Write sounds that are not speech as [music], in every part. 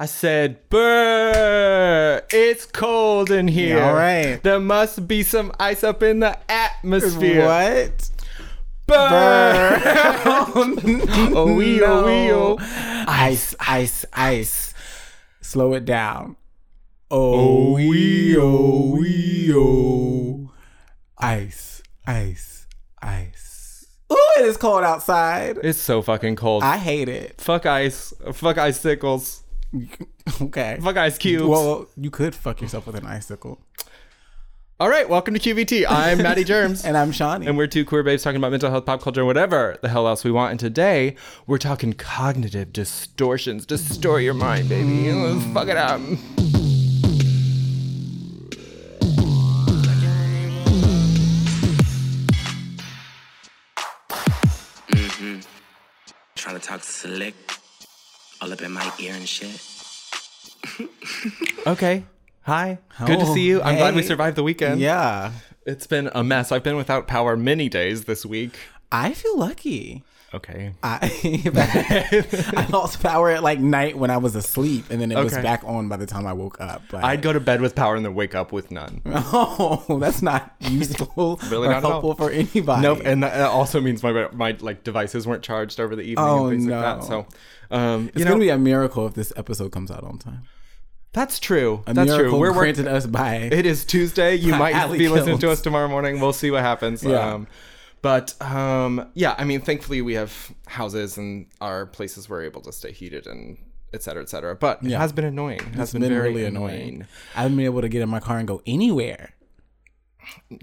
I said, "Brr, it's cold in here. all right. There must be some ice up in the atmosphere." What? Brr. [laughs] oh, wee, oh, wee, oh. Ice, ice, ice. Slow it down. Oh, oh wee, oh, oh, wee, oh. Ice, ice, ice. Ooh, it is cold outside. It's so fucking cold. I hate it. fuck ice. Fuck icicles. [laughs] Okay. Fuck ice cubes. Well, you could fuck yourself with an icicle. All right, welcome to QVT. I'm [laughs] Maddie Germs. And I'm Shawnee. And we're two queer babes talking about mental health, pop culture, and whatever the hell else we want. And today, we're talking cognitive distortions. Distort your mind, baby. Let's fuck it up. Mm-hmm. Trying to talk slick, all up in my ear and shit. [laughs] Okay. Hi. Good to see you. I'm glad we survived the weekend. yeah. It's been a mess. I've been without power many days this week. I feel lucky. Okay. [laughs] I I lost power at like night when I was asleep, and then it was Okay. back on by the time I woke up. But I'd go to bed with power and then wake up with none. [laughs] oh, that's not useful [laughs] Really or not at all. helpful for anybody. Nope, and that also means my my like devices weren't charged over the evening Oh, and things no. like that. So, um, it's you know, gonna be a miracle if this episode comes out on time. that's true. A that's true. miracle We're granted us by It is Tuesday. You might Alley be listening to Kills. us tomorrow morning. We'll see what happens. Yeah. Um, but um, yeah, I mean, thankfully we have houses and our places we're able to stay heated and et cetera, et cetera. But it has been annoying. It has It's been, been very really annoying. annoying. I haven't been able to get in my car and go anywhere.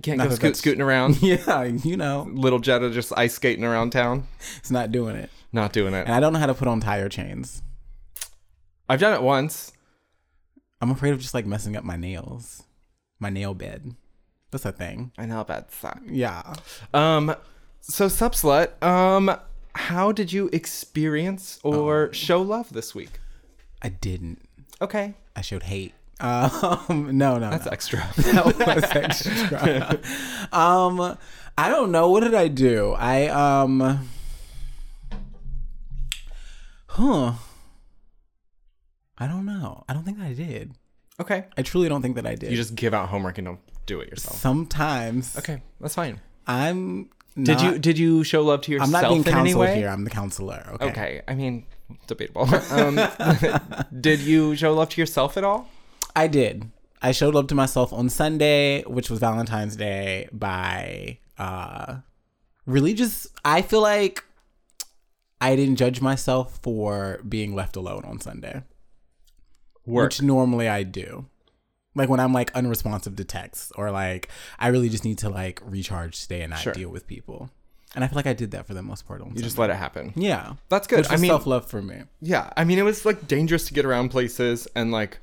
Can't Not go scoot, scooting around. [laughs] Yeah, you know, Little Jetta just ice skating around town. it's not doing it. Not doing it. And I don't know how to put on tire chains. I've done it once. I'm afraid of just like messing up my nails, my nail bed. That's a thing. I know about that. Yeah. Um, so sub slut. Um, how did you experience or show love this week? I didn't. Okay, I showed hate. Um, [laughs] no, no, that's no. extra. [laughs] that was extra. [laughs] um, I don't know. What did I do? I um, huh? I don't know. I don't think that I did. okay, I truly don't think that I did. you just give out homework and don't do it yourself. sometimes. Okay, that's fine. I'm. Did you did you show love to yourself? I'm not being in counseled here. I'm the counselor. Okay. Okay, I mean, debatable. [laughs] Um, [laughs] did you show love to yourself at all? I did. I showed love to myself on Sunday, which was Valentine's Day, by uh really just I feel like I didn't judge myself for being left alone on Sunday. Work. Which normally I do. Like when I'm like unresponsive to texts or like I really just need to like recharge today and not Sure. deal with people. And I feel like I did that for the most part You just let it happen. Yeah. That's good. Which I mean, self love for me. Yeah, I mean, it was like dangerous to get around places, and like,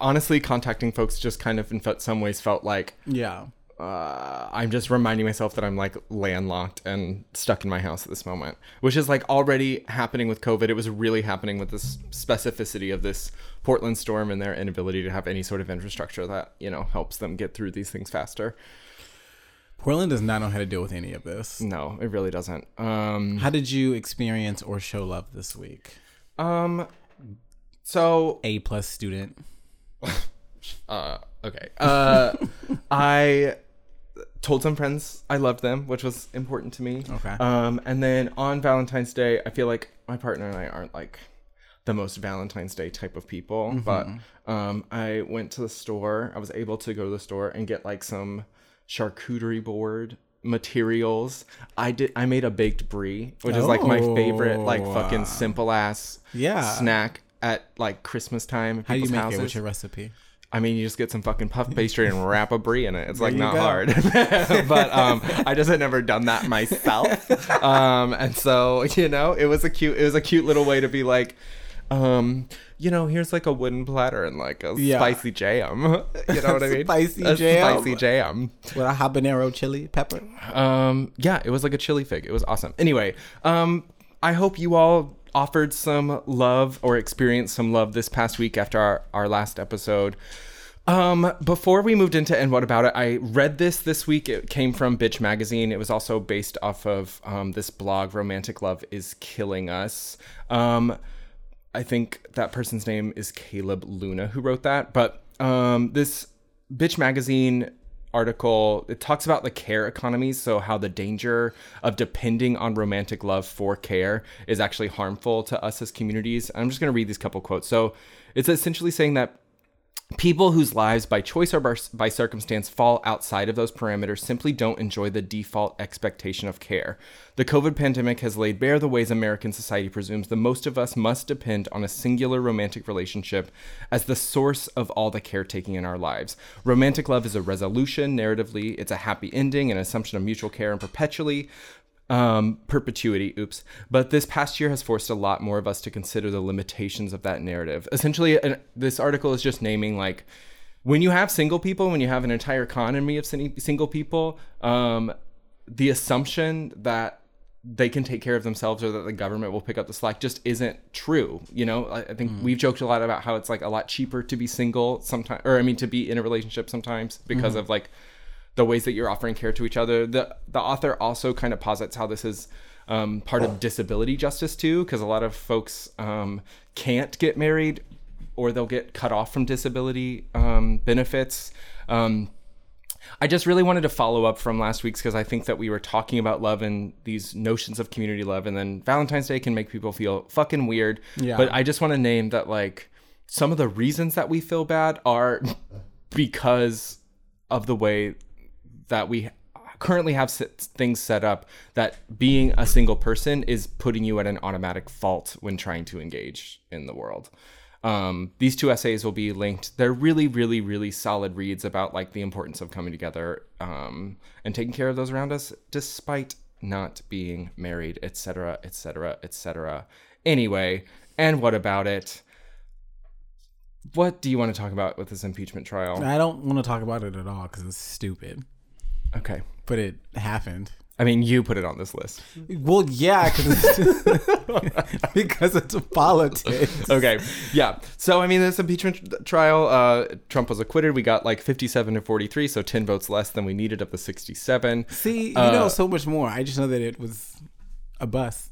honestly, contacting folks just kind of in some ways felt like Yeah. Uh, I'm just reminding myself that I'm like landlocked and stuck in my house at this moment, which is like already happening with COVID. It was really happening with this specificity of this Portland storm and their inability to have any sort of infrastructure that you know helps them get through these things faster. Portland does not know how to deal with any of this. No, it really doesn't. Um, How did you experience or show love this week? um, so A plus student. [laughs] uh okay uh [laughs] i told some friends i loved them which was important to me Okay. um and then on valentine's day i feel like my partner and i aren't like the most valentine's day type of people but um i went to the store i was able to go to the store and get like some charcuterie board materials i did i made a baked brie which is like my favorite like Oh, fucking simple ass Yeah. snack at like christmas time How do you make houses. it? What's your recipe? I mean, you just get some fucking puff pastry and wrap a brie in it. It's like not go. hard, [laughs] [laughs] but um, I just had never done that myself, um, and so you know, it was a cute, it was a cute little way to be like, um, you know, here's like a wooden platter and like a Yeah. spicy jam. [laughs] You know what I mean? Spicy a jam. Spicy jam. With a habanero chili pepper? Um, yeah, it was like a chili fig. It was awesome. Anyway, um, I hope you all offered some love or experienced some love this past week after our, our last episode. Um, before we moved into And What About It, I read this this week. It came from Bitch Magazine. It was also based off of um, this blog, Romantic Love is Killing Us. Um, I think that person's name is Caleb Luna who wrote that. But um, this Bitch Magazine article it talks about the care economy so how the danger of depending on romantic love for care is actually harmful to us as communities. I'm just going to read these couple quotes. So it's essentially saying that People whose lives, by choice or by- circumstance, fall outside of those parameters simply don't enjoy the default expectation of care. The COVID pandemic has laid bare the ways American society presumes the most of us must depend on a singular romantic relationship as the source of all the caretaking in our lives. Romantic love is a resolution, narratively, it's a happy ending, an assumption of mutual care, and perpetually um, perpetuity. Oops. But this past year has forced a lot more of us to consider the limitations of that narrative. Essentially, an, this article is just naming like when you have single people, when you have an entire economy of single people, um, the assumption that they can take care of themselves or that the government will pick up the slack just isn't true. You know, I, I think we've joked a lot about how it's like a lot cheaper to be single sometimes, or I mean, to be in a relationship sometimes because of like the ways that you're offering care to each other. The the author also kind of posits how this is um, part of disability justice too, because a lot of folks um, can't get married or they'll get cut off from disability um, benefits. Um, I just really wanted to follow up from last week's because I think that we were talking about love and these notions of community love, and then Valentine's Day can make people feel fucking weird. Yeah. But I just want to name that like some of the reasons that we feel bad are [laughs] because of the way that we currently have things set up that being a single person is putting you at an automatic fault when trying to engage in the world. Um, these two essays will be linked. They're really, really, really solid reads about like the importance of coming together um, and taking care of those around us, despite not being married, etc., etc., etc. Anyway, and what about it? What do you want to talk about with this impeachment trial? I don't want to talk about it at all because it's stupid. Okay. But it happened. I mean, you put it on this list. Well, yeah, it's [laughs] because it's politics. Okay. Yeah. So, I mean, this impeachment trial, uh, Trump was acquitted. We got like 57 to 43, so 10 votes less than we needed of the 67. See, you Uh, know so much more. I just know that it was a bust.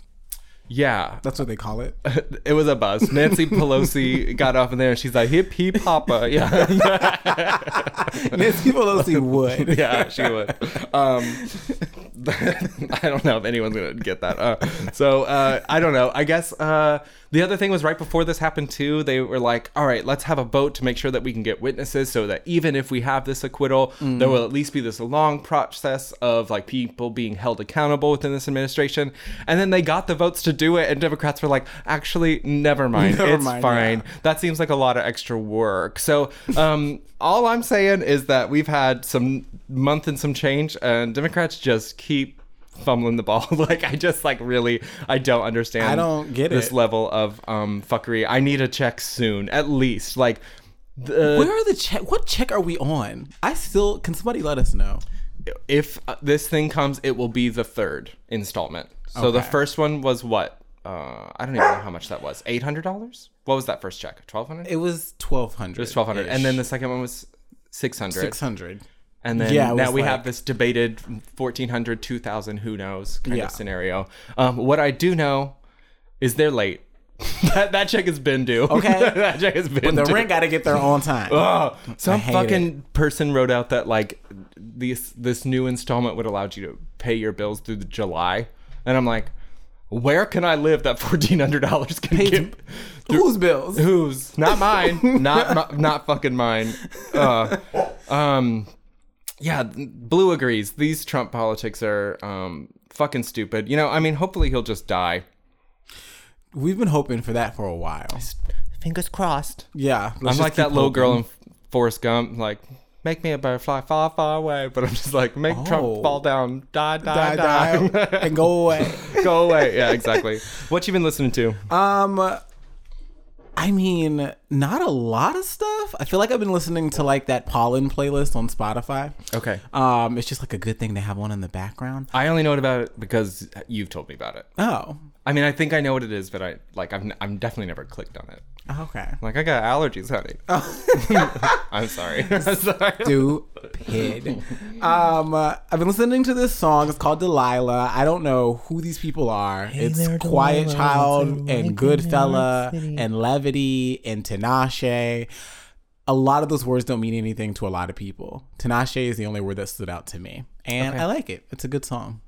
Yeah. That's what they call it. [laughs] It was a buzz. Nancy Pelosi got off in there and she's like, hip, hip, hoppa. [laughs] Yeah. [laughs] Nancy Pelosi would. yeah, she would. Um, I don't know if anyone's gonna get that. Uh, so uh, I don't know. I guess uh, the other thing was right before this happened too. They were like, "All right, let's have a vote to make sure that we can get witnesses, so that even if we have this acquittal, there will at least be this long process of like people being held accountable within this administration." And then they got the votes to do it, and Democrats were like, "Actually, never mind. Never it's mind, fine." yeah. that seems like a lot of extra work. So, um, [laughs] all I'm saying is that we've had some month and some change, and Democrats just keep fumbling the ball. [laughs] like I just like really I don't understand. I don't get this it. level of um fuckery. I need a check soon, at least. Like, the, Where are the check? What check are we on? I still can somebody let us know. if uh, this thing comes, it will be the third installment. So the first one was what? Uh, I don't even know how much that was. Eight hundred dollars. What was that first check? Twelve hundred. It was twelve hundred. It was twelve hundred, and then the second one was six hundred. six hundred. And then Yeah, now we like- have this debated 1400, 2000, who knows kind Yeah. of scenario. Um, what I do know is they're late. [laughs] that, that check has been due. Okay. [laughs] that check has been But the due. rent got to get there on time. [laughs] Ugh. some fucking person wrote out that like this this new installment would allow you to pay your bills through the July, and I'm like, where can I live that fourteen hundred dollars can Pay get? Whose bills? Whose? Not mine. not not fucking mine. Uh, um, yeah, Blue agrees. These Trump politics are um fucking stupid. You know, I mean, hopefully he'll just die. We've been hoping for that for a while. Fingers crossed. Yeah, I'm like that little girl in Forrest Gump, like. Make me a butterfly far, far away, but I'm just like, make Oh. Trump fall down, die, die, die, die, die, and go away. [laughs] go away. Yeah, exactly. [laughs] What you been listening to? Um, I mean, not a lot of stuff. I feel like I've been listening to like that pollen playlist on Spotify. Okay, Um, it's just like a good thing to have one in the background. I only know about it because you've told me about it. Oh, I mean, I think I know what it is, but I like, I've, n- I've definitely never clicked on it. Okay. Like I got allergies, honey. [laughs] I'm sorry. I'm [laughs] sorry. Stupid. um, uh, I've been listening to this song. It's called Delilah. I don't know who these people are. it's there, Quiet Delilah. Child What's it and like Goodfella in your city? and Levity and Tinashe. A lot of those words don't mean anything to a lot of people. Tinashe is the only word that stood out to me, and I like it. It's a good song.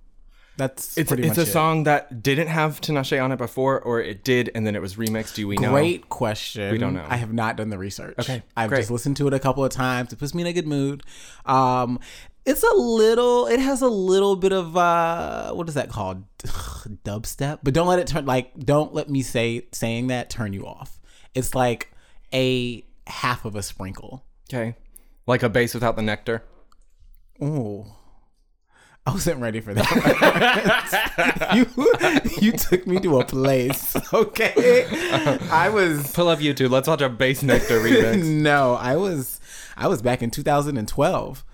That's It's, it's a it. song that didn't have Tinashe on it before, or it did, and then it was remixed. Do we know? Great question. We don't know. I have not done the research. Okay, I've great. just listened to it a couple of times. It puts me in a good mood. Um, it's a little. It has a little bit of uh, what is that called? Dubstep. But don't let it turn. Like, don't let me say saying that turn you off. It's like a half of a sprinkle. Okay. Like a bass without the nectar. Oh. I wasn't ready for that. [laughs] you you took me to a place. [laughs] Okay. I was Pull up YouTube. Let's watch a Bassnectar remix. [laughs] no, I was I was back in 2012.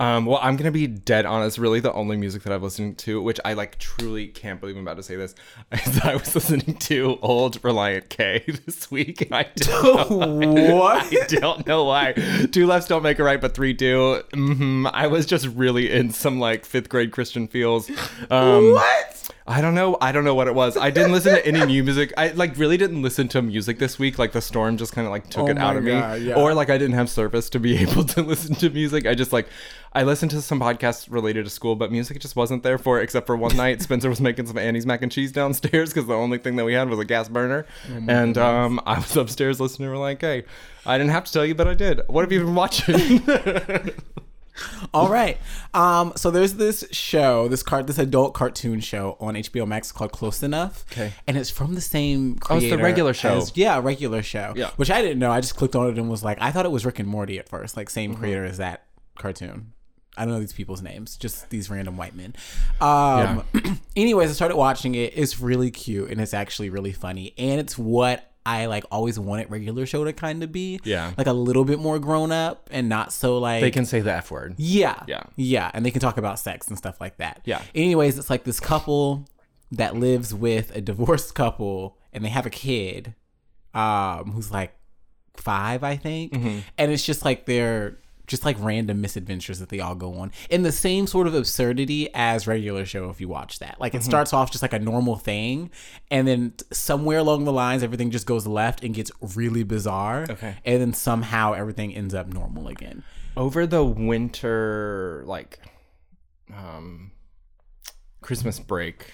Um, well, I'm gonna be dead honest. Really, the only music that I've listened to, which I like, truly can't believe I'm about to say this, [laughs] is I was listening to old Relient K [laughs] this week. I [laughs] don't know what? I don't know why. Two lefts don't make a right, but three do. hmm I was just really in some like fifth grade Christian feels. Um, What? I don't know. I don't know what it was. I didn't listen to any new [laughs] music. I like really didn't listen to music this week. Like the storm just kind of like took Oh it out of me, yeah. or like I didn't have service to be [laughs] able to listen to music. I just like I listened to some podcasts related to school, but music just wasn't there for it. Except for one night, [laughs] Spencer was making some Annie's mac and cheese downstairs because the only thing that we had was a gas burner, Oh and um, I was upstairs listening to like, hey, I didn't have to tell you, but I did. What have you been watching? [laughs] All right. Um, so there's this show, this cart, this adult cartoon show on HBO Max called Close Enough. Okay. And it's from the same Oh, it's the regular show. as- yeah, regular show. Yeah. Which I didn't know. I just clicked on it and was like, I thought it was Rick and Morty at first, like Mm-hmm. same creator as that cartoon. I don't know these people's names, just these random white men. Um, [clears throat] anyways, I started watching it. It's really cute and it's actually really funny. And it's what I like always wanted regular show to kind of be. Yeah. Like a little bit more grown up and not so like they can say the f word. yeah. Yeah. Yeah. And they can talk about sex and stuff like that. Yeah. Anyways, it's like this couple that lives with a divorced [laughs] couple and they have a kid um, who's like five, I think. Mm-hmm. And it's just like they're just like random misadventures that they all go on in the same sort of absurdity as regular show if you watch that. Like it Mm-hmm. starts off just like a normal thing and then somewhere along the lines everything just goes left and gets really bizarre Okay. and then somehow everything ends up normal again. Over the winter like um christmas break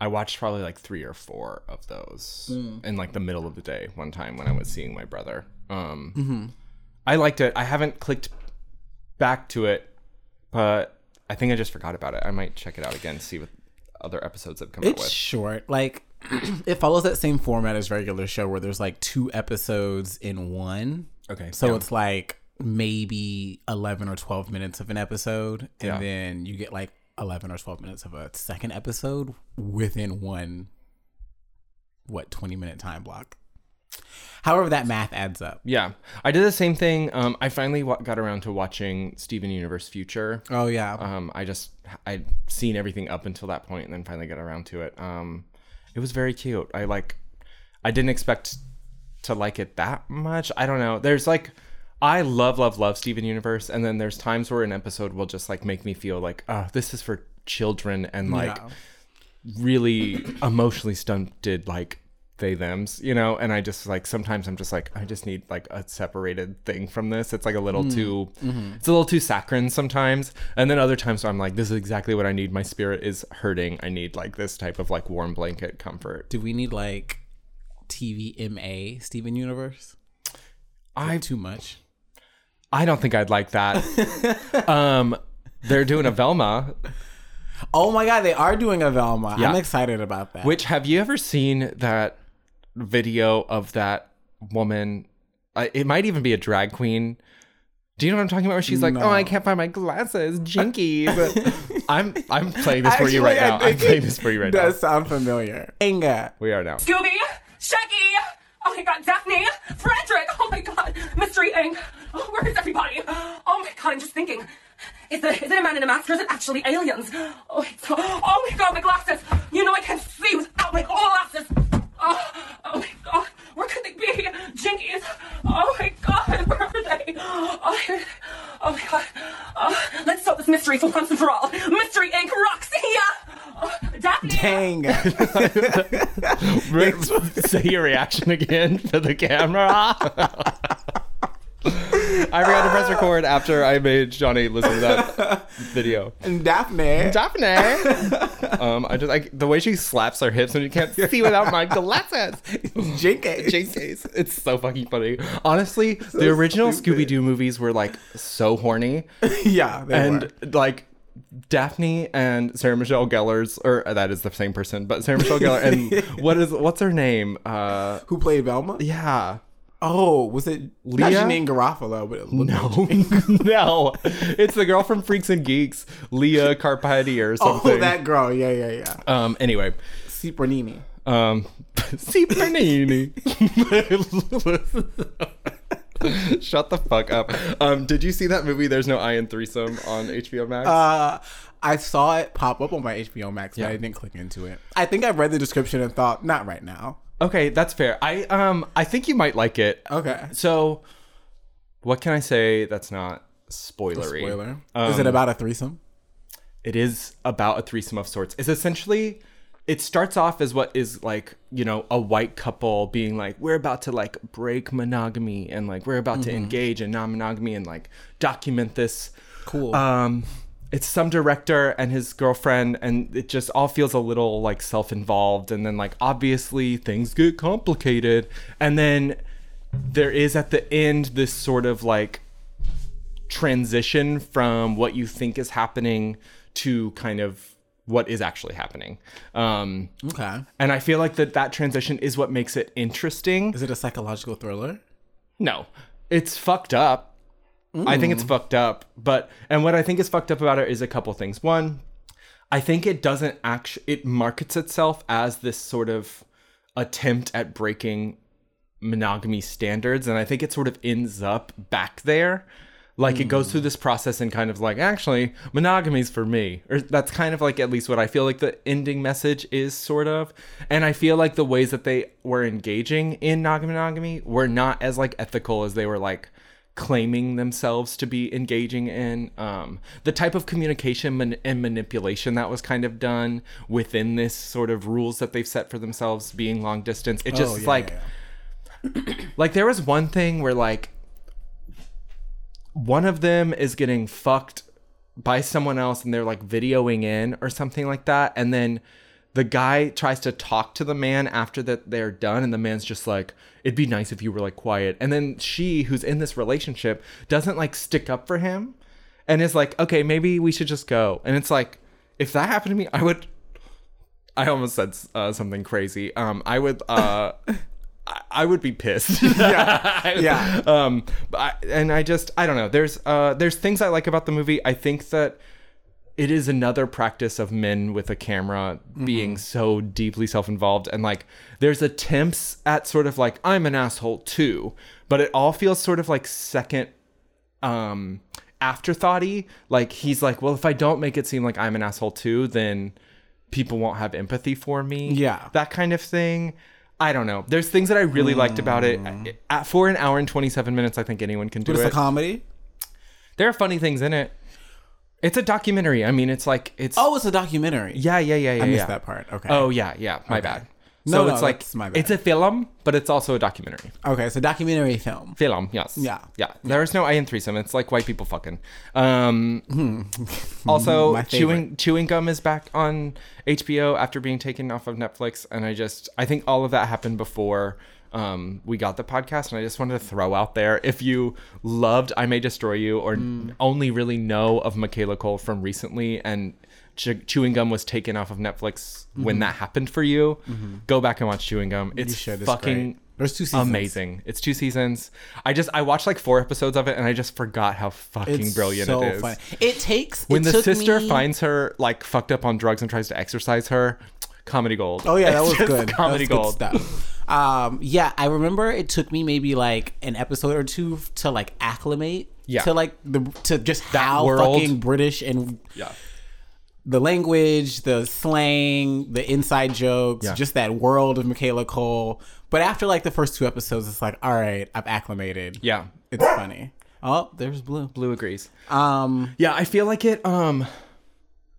i watched probably like three or four of those in like the middle of the day one time when i was seeing my brother. Um i liked it i haven't clicked back to it but i think i just forgot about it i might check it out again see what other episodes have come out It's short. Like [clears throat] it follows that same format as regular show where there's like two episodes in one. okay So yeah. it's like maybe 11 or 12 minutes of an episode and Yeah. then you get like 11 or 12 minutes of a second episode within one what 20 minute time block. However that math adds up. yeah. I did the same thing. Um i finally wa- got around to watching steven universe future. Oh yeah. um i just i'd seen everything up until that point and then finally got around to it. Um it was very cute. I like i didn't expect to like it that much. I don't know. There's like i love love love steven universe and then there's times where an episode will just like make me feel like oh this is for children and like Yeah. really emotionally stunted like they thems you know and i just like sometimes i'm just like i just need like a separated thing from this it's like a little too it's a little too saccharine sometimes and then other times i'm like this is exactly what i need my spirit is hurting i need like this type of like warm blanket comfort Do we need like TVMA Steven Universe? i Too much. i don't think i'd like that [laughs] um they're doing a velma Oh my god, they are doing a Velma. Yeah. I'm excited about that. Which have you ever seen that video of that woman? Uh, it might even be a drag queen. Do you know what I'm talking about? Where she's like, No. "Oh, I can't find my glasses, jinkies." [laughs] I'm I'm playing this for you right I now. I'm playing this for you right does now. Does sound familiar. Inga. We are now. Scooby, Shaggy, oh my god, Daphne, Frederick, oh my god, Mystery Inc. Oh, where is everybody? Oh my god, I'm just thinking. Is it, is it a man in a mask or is it actually aliens? Oh, it's, oh my god, my glasses! You know I can't see without my glasses! Oh, oh my god, where could they be? Oh my god, where are they? Oh, here oh my god. Oh, let's solve this mystery for once and for all. Mystery Inc. Roxy! Oh, Daphne! Dang. [laughs] [laughs] Say your reaction again for the camera. [laughs] I forgot to press record after I made Johnny listen to that video. and Daphne. Daphne. um, I just like the way she slaps her hips and you can't see without my glasses. Jinkies. Jinkies. It's so fucking funny. Honestly, the original. Scooby Doo movies were like so horny, [laughs] yeah. They and were. like Daphne and Sarah Michelle Gellar's, or that is the same person, but Sarah Michelle Gellar and [laughs] what is what's her name? Uh, Who played Velma? yeah. Oh, was it not Leah? Janeane Garofalo? But it looked No, [laughs] no, it's the girl from Freaks and Geeks, Leah Carpati or [laughs] something. Oh, that girl. Yeah, yeah, yeah. Um. Anyway, Cipernini. um, [laughs] Bernini. Shut the fuck up. Um. Did you see that movie? There's no I in threesome on HBO Max. Uh, I saw it pop up on my HBO Max, but Yeah. I didn't click into it. I think I read the description and thought, not right now. Okay, that's fair. I um. I think you might like it. Okay. So, what can I say that's not spoilery? Spoiler. Um, Is it about a threesome? it is about a threesome of sorts. It's essentially it starts off as what is like, you know, a white couple being like, we're about to like break monogamy and like we're about to engage in non-monogamy and like document this. Cool. Um it's some director and his girlfriend and it just all feels a little like self-involved and then like obviously things get complicated and then there is at the end this sort of like transition from what you think is happening to kind of what is actually happening. Um, okay. and I feel like that that transition is what makes it interesting. Is it a psychological thriller? No, it's fucked up. I think it's mm. fucked up. But and what I think is fucked up about it is a couple things. One, I think it doesn't actually it markets itself as this sort of attempt at breaking monogamy standards and I think it sort of ends up back there. Like it goes through mm. this process and kind of like actually monogamy's for me. Or that's kind of like at least what I feel like the ending message is sort of. And I feel like the ways that they were engaging in monogamy were not as like ethical as they were like claiming themselves to be engaging in um, the type of communication man- and manipulation that was kind of done within this sort of rules that they've set for themselves being long distance. It just Oh, yeah, like yeah, [clears throat] like there was one thing where like one of them is getting fucked by someone else and they're like videoing in or something like that. And then the guy tries to talk to the man after that they're done and the man's just like it'd be nice if you were like quiet and then she who's in this relationship doesn't like stick up for him and is like okay maybe we should just go and it's like if that happened to me i would i almost said uh, something crazy um i would uh [laughs] I- I would be pissed. [laughs] [laughs] yeah, Yeah. Um, but I, and I just I don't know. There's uh there's things I like about the movie. I think that it is another practice of men with a camera being so deeply self-involved and like there's attempts at sort of like I'm an asshole too, but it all feels sort of like second um afterthoughty. Like he's like, well, if I don't make it seem like I'm an asshole too, then people won't have empathy for me. Yeah. That kind of thing. I don't know. There's things that I really liked about it. At, for an hour and 27 minutes, I think anyone can do But it's it. a comedy. there are funny things in it. It's a documentary. I mean, it's like it's Oh, it's a documentary. yeah, yeah, yeah, yeah. I missed yeah. that part. Okay. Oh yeah, yeah. My bad. No, so no, it's like my bad. it's a film, but it's also a documentary. Okay, so documentary film. Film, yes. Yeah. Yeah. There's no I in threesome. It's like white people fucking. Um also [laughs] chewing chewing gum is back on HBO after being taken off of Netflix. And I just I think all of that happened before um we got the podcast and I just wanted to throw out there if you loved I May Destroy You or Mm. only really know of Michaela Coel from recently and Ch- chewing gum was taken off of Netflix when that happened for you. Go back and watch chewing gum. It's Mm-hmm. should. Fucking. There's two seasons. amazing. It's two seasons. I just I watched like four episodes of it and I just forgot how fucking It's brilliant so it is. funny. It takes When it the sister me- finds her like fucked up on drugs and tries to exercise her, comedy gold. Oh yeah, [laughs] that was good. Comedy That was good gold. stuff. Um, yeah, I remember it took me maybe like an episode or two to like acclimate Yeah. to like the to just That how world. fucking British and Yeah. the language, the slang, the inside jokes, Yeah. just that world of Michaela Coel. But after like the first two episodes, it's like, all right, I've acclimated. Yeah. It's funny. Oh, there's Blue. Blue agrees. Um, Yeah, I feel like it um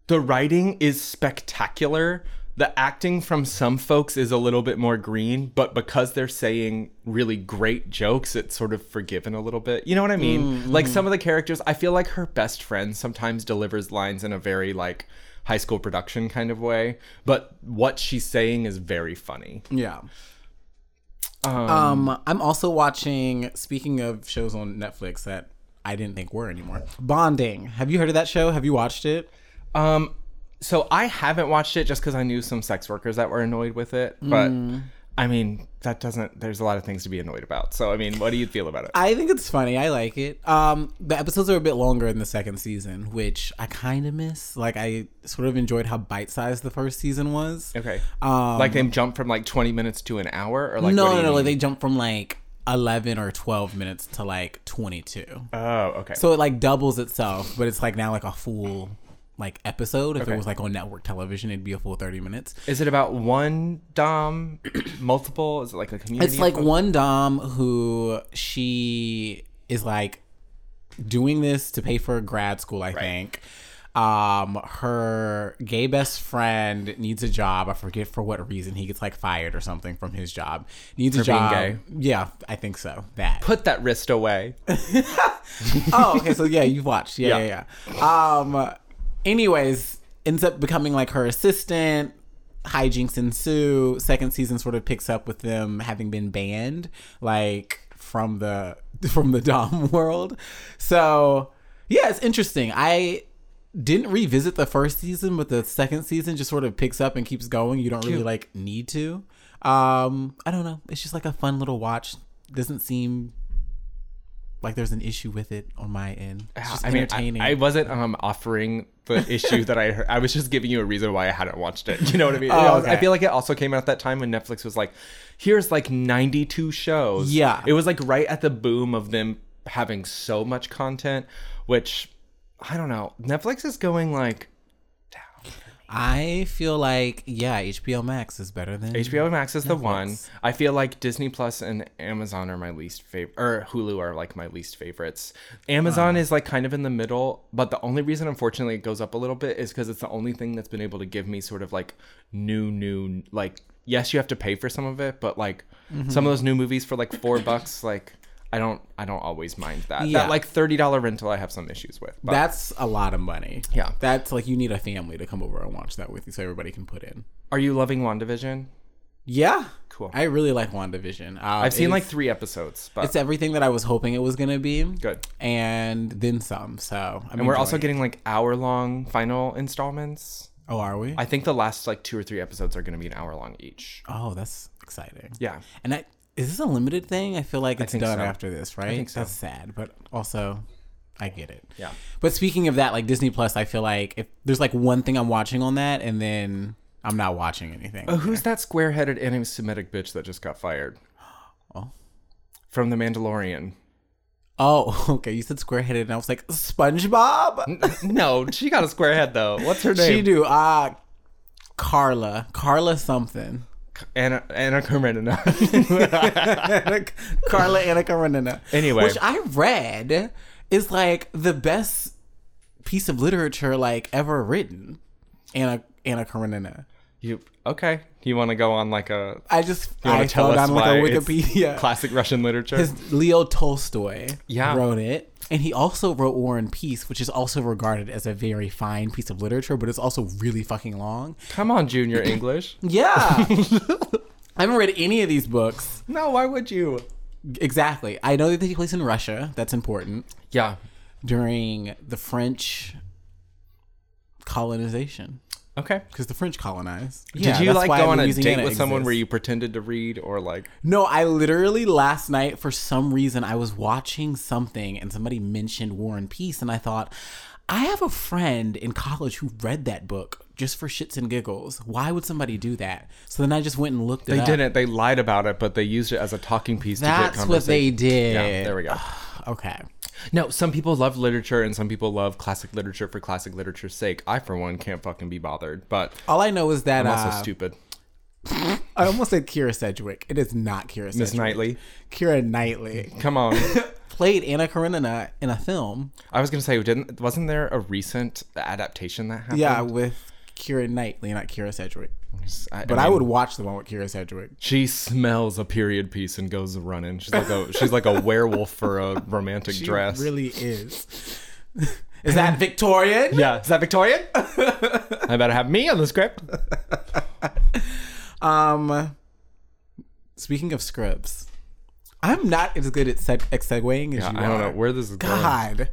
the writing is spectacular. The acting from some folks is a little bit more green, but because they're saying really great jokes, it's sort of forgiven a little bit. You know what I mean? Like some of the characters, I feel like her best friend sometimes delivers lines in a very like high school production kind of way, but what she's saying is very funny. yeah. Um, I'm also watching. Speaking of shows on Netflix that I didn't think were anymore, Bonding. Have you heard of that show? Have you watched it? Um, so I haven't watched it just because I knew some sex workers that were annoyed with it. But I mean, that doesn't. There's a lot of things to be annoyed about. So I mean, what do you feel about it? I think it's funny. I like it. Um, the episodes are a bit longer in the second season, which I kind of miss. Like I sort of enjoyed how bite sized the first season was. okay. Um, like they jump from like 20 minutes to an hour, or like no, no, no. Like they jump from like eleven or twelve minutes to like twenty two. Oh, okay. So it like doubles itself, but it's like now like a full like episode. If Okay. it was like on network television, it'd be a full thirty minutes. is it about one dom, [clears throat] multiple? Is it like a community? It's like one dom who she is like doing this to pay for grad school, I think. Um, her gay best friend needs a job. I forget for what reason. He gets like fired or something from his job. Needs a For being job. gay. Yeah, I think so. That. Put that wrist away. [laughs] oh, okay. So yeah, you've watched. Yeah, Yeah. yeah, yeah. Um, anyways, ends up becoming like her assistant. Hijinks ensue. Second season sort of picks up with them having been banned, like from the [laughs] from the Dom [laughs] world. So yeah, it's interesting. I didn't revisit the first season, but the second season just sort of picks up and keeps going. You don't really like need to. Um, I don't know. It's just like a fun little watch. Doesn't seem like there's an issue with it on my end. It's just I mean, I, entertaining. I wasn't um offering the issue that I heard. I was just giving you a reason why I hadn't watched it. [laughs] You know what I mean? Oh, I was- I feel like it also came out at that time when Netflix was like, "Here's like 92 shows." Yeah. it was like right at the boom of them having so much content, which I don't know. Netflix is going like I feel like yeah, HBO Max is better than HBO Max is the one. I feel like Disney Plus and Amazon are my least favorite, or Hulu are like my least favorites. Amazon uh. is like kind of in the middle, but the only reason, unfortunately, it goes up a little bit is because it's the only thing that's been able to give me sort of like new, new, like yes, you have to pay for some of it, but like mm-hmm. some of those new movies for like four bucks, like I don't, I don't always mind that. Yeah. That like thirty dollar rental, I have some issues with. But That's a lot of money. Yeah. That's like you need a family to come over and watch that with you so everybody can put in. are you loving Wandavision? Yeah. Cool. I really like WandaVision. Uh, I've seen like three episodes, but it's everything that I was hoping it was gonna be. good. And then some. So I'm And we're also it. getting like hour long final installments. Oh, are we? I think the last like two or three episodes are going to be an hour long each. oh, that's exciting. Yeah. And I, is this a limited thing? I feel like it's done so. after this, right? think so. That's sad, but also I get it. Yeah. But speaking of that, like Disney Plus, I feel like if there's like one thing I'm watching on that, and then I'm not watching anything. Oh, who's that square headed anti Semitic bitch that just got fired? [gasps] Oh. From The Mandalorian. Oh, [laughs] okay. You said square headed, and I was like SpongeBob. no, she got a square head though. What's her name? she do. Uh Carla. Carla something. Anna Anna Karenina. [laughs] Carla Anna Karenina. Anyway. which I read is like the best piece of literature like ever written. Anna Anna Karenina. you okay? You want to go on like a? I just You want I to tell us down like a Wikipedia. classic Russian literature? His Leo Tolstoy Yeah. wrote it. And he also wrote War and Peace, which is also regarded as a very fine piece of literature, but it's also really fucking long. Come on, Junior [clears throat] English. Yeah. [laughs] I haven't read any of these books. no, why would you? Exactly. I know that they take place in Russia. That's important. Yeah. During the French colonization. Okay. Because the French colonized. Did Yeah, you like why go on a Louisiana date with someone where you pretended to read or like? No, I literally last night for some reason I was watching something and somebody mentioned War and Peace and I thought I have a friend in college who read that book just for shits and giggles. Why would somebody do that? So then I just went and looked it They up. didn't. They lied about it, but they used it as a talking piece to get That's conversation. what they did. Yeah, there we go. [sighs] Okay. No, some people love literature and some people love classic literature for classic literature's sake. I, for one, can't fucking be bothered, but All I know is that I'm also uh, stupid. [laughs] I almost said Kyra Sedgwick. It is not Kyra Sedgwick. Miss Knightley, Keira Knightley come on. [laughs] played Anna Karenina in a film. I was gonna say, didn't wasn't there a recent adaptation that happened? Yeah, with Keira Knightley, not Kyra Sedgwick. I, But I, mean, would watch the one with Kyra Sedgwick. She smells a period piece and goes running. She's like a she's like a werewolf for a romantic She dress. really is. is that Victorian? Yeah, is that Victorian? I better have me on the script. Um, speaking of scripts, I'm not as good at, seg- segueing as Yeah, you I are. don't know where this is going. God.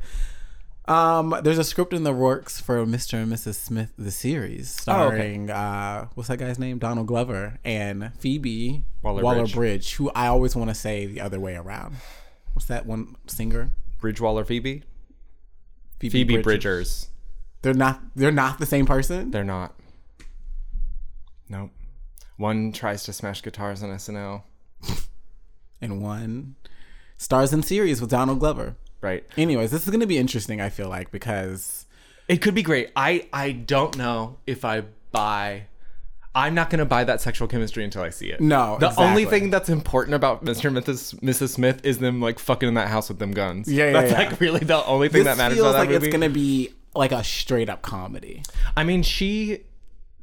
Um, there's a script in the works for Mr. and Mrs. Smith the series, Oh, okay. starring uh, what's that guy's name? Donald Glover and Phoebe Waller-Bridge. Waller-Bridge, who I always want to say the other way around. What's that one singer? Bridgewaller Phoebe? Phoebe Bridgers. They're not. They're not the same person. They're not. Nope. One tries to smash guitars on SNL. [laughs] and one stars in series with Donald Glover. Right. Anyways, this is going to be interesting. I feel like because It could be great. I I don't know if I buy. I'm not gonna buy that sexual chemistry until I see it. No, the only thing that's important about Mr. and Mrs. Mrs. Smith is them like fucking in that house with them guns. Yeah, yeah, That's yeah. like really the only thing this that matters feels about that like movie. it's going to be like a straight up comedy. I mean, she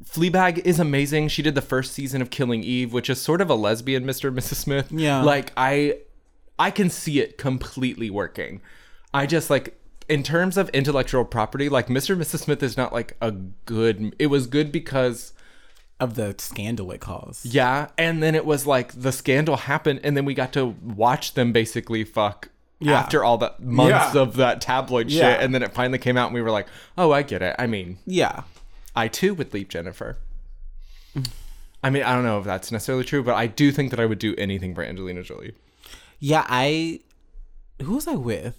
Fleabag is amazing. She did the first season of Killing Eve, which is sort of a lesbian Mr. and Mrs. Smith. Yeah. Like I I can see it completely working. I just like in terms of intellectual property, like Mr. and Mrs. Smith is not like a good it was good because Of the scandal it caused. yeah, and then it was like the scandal happened and then we got to watch them basically fuck Yeah. after all the months Yeah. of that tabloid Yeah. shit and then it finally came out and we were like, "Oh, I get it." I mean, Yeah. I too would leave Jennifer. I mean, I don't know if that's necessarily true, but I do think that I would do anything for Angelina Jolie. Yeah, I who was I with?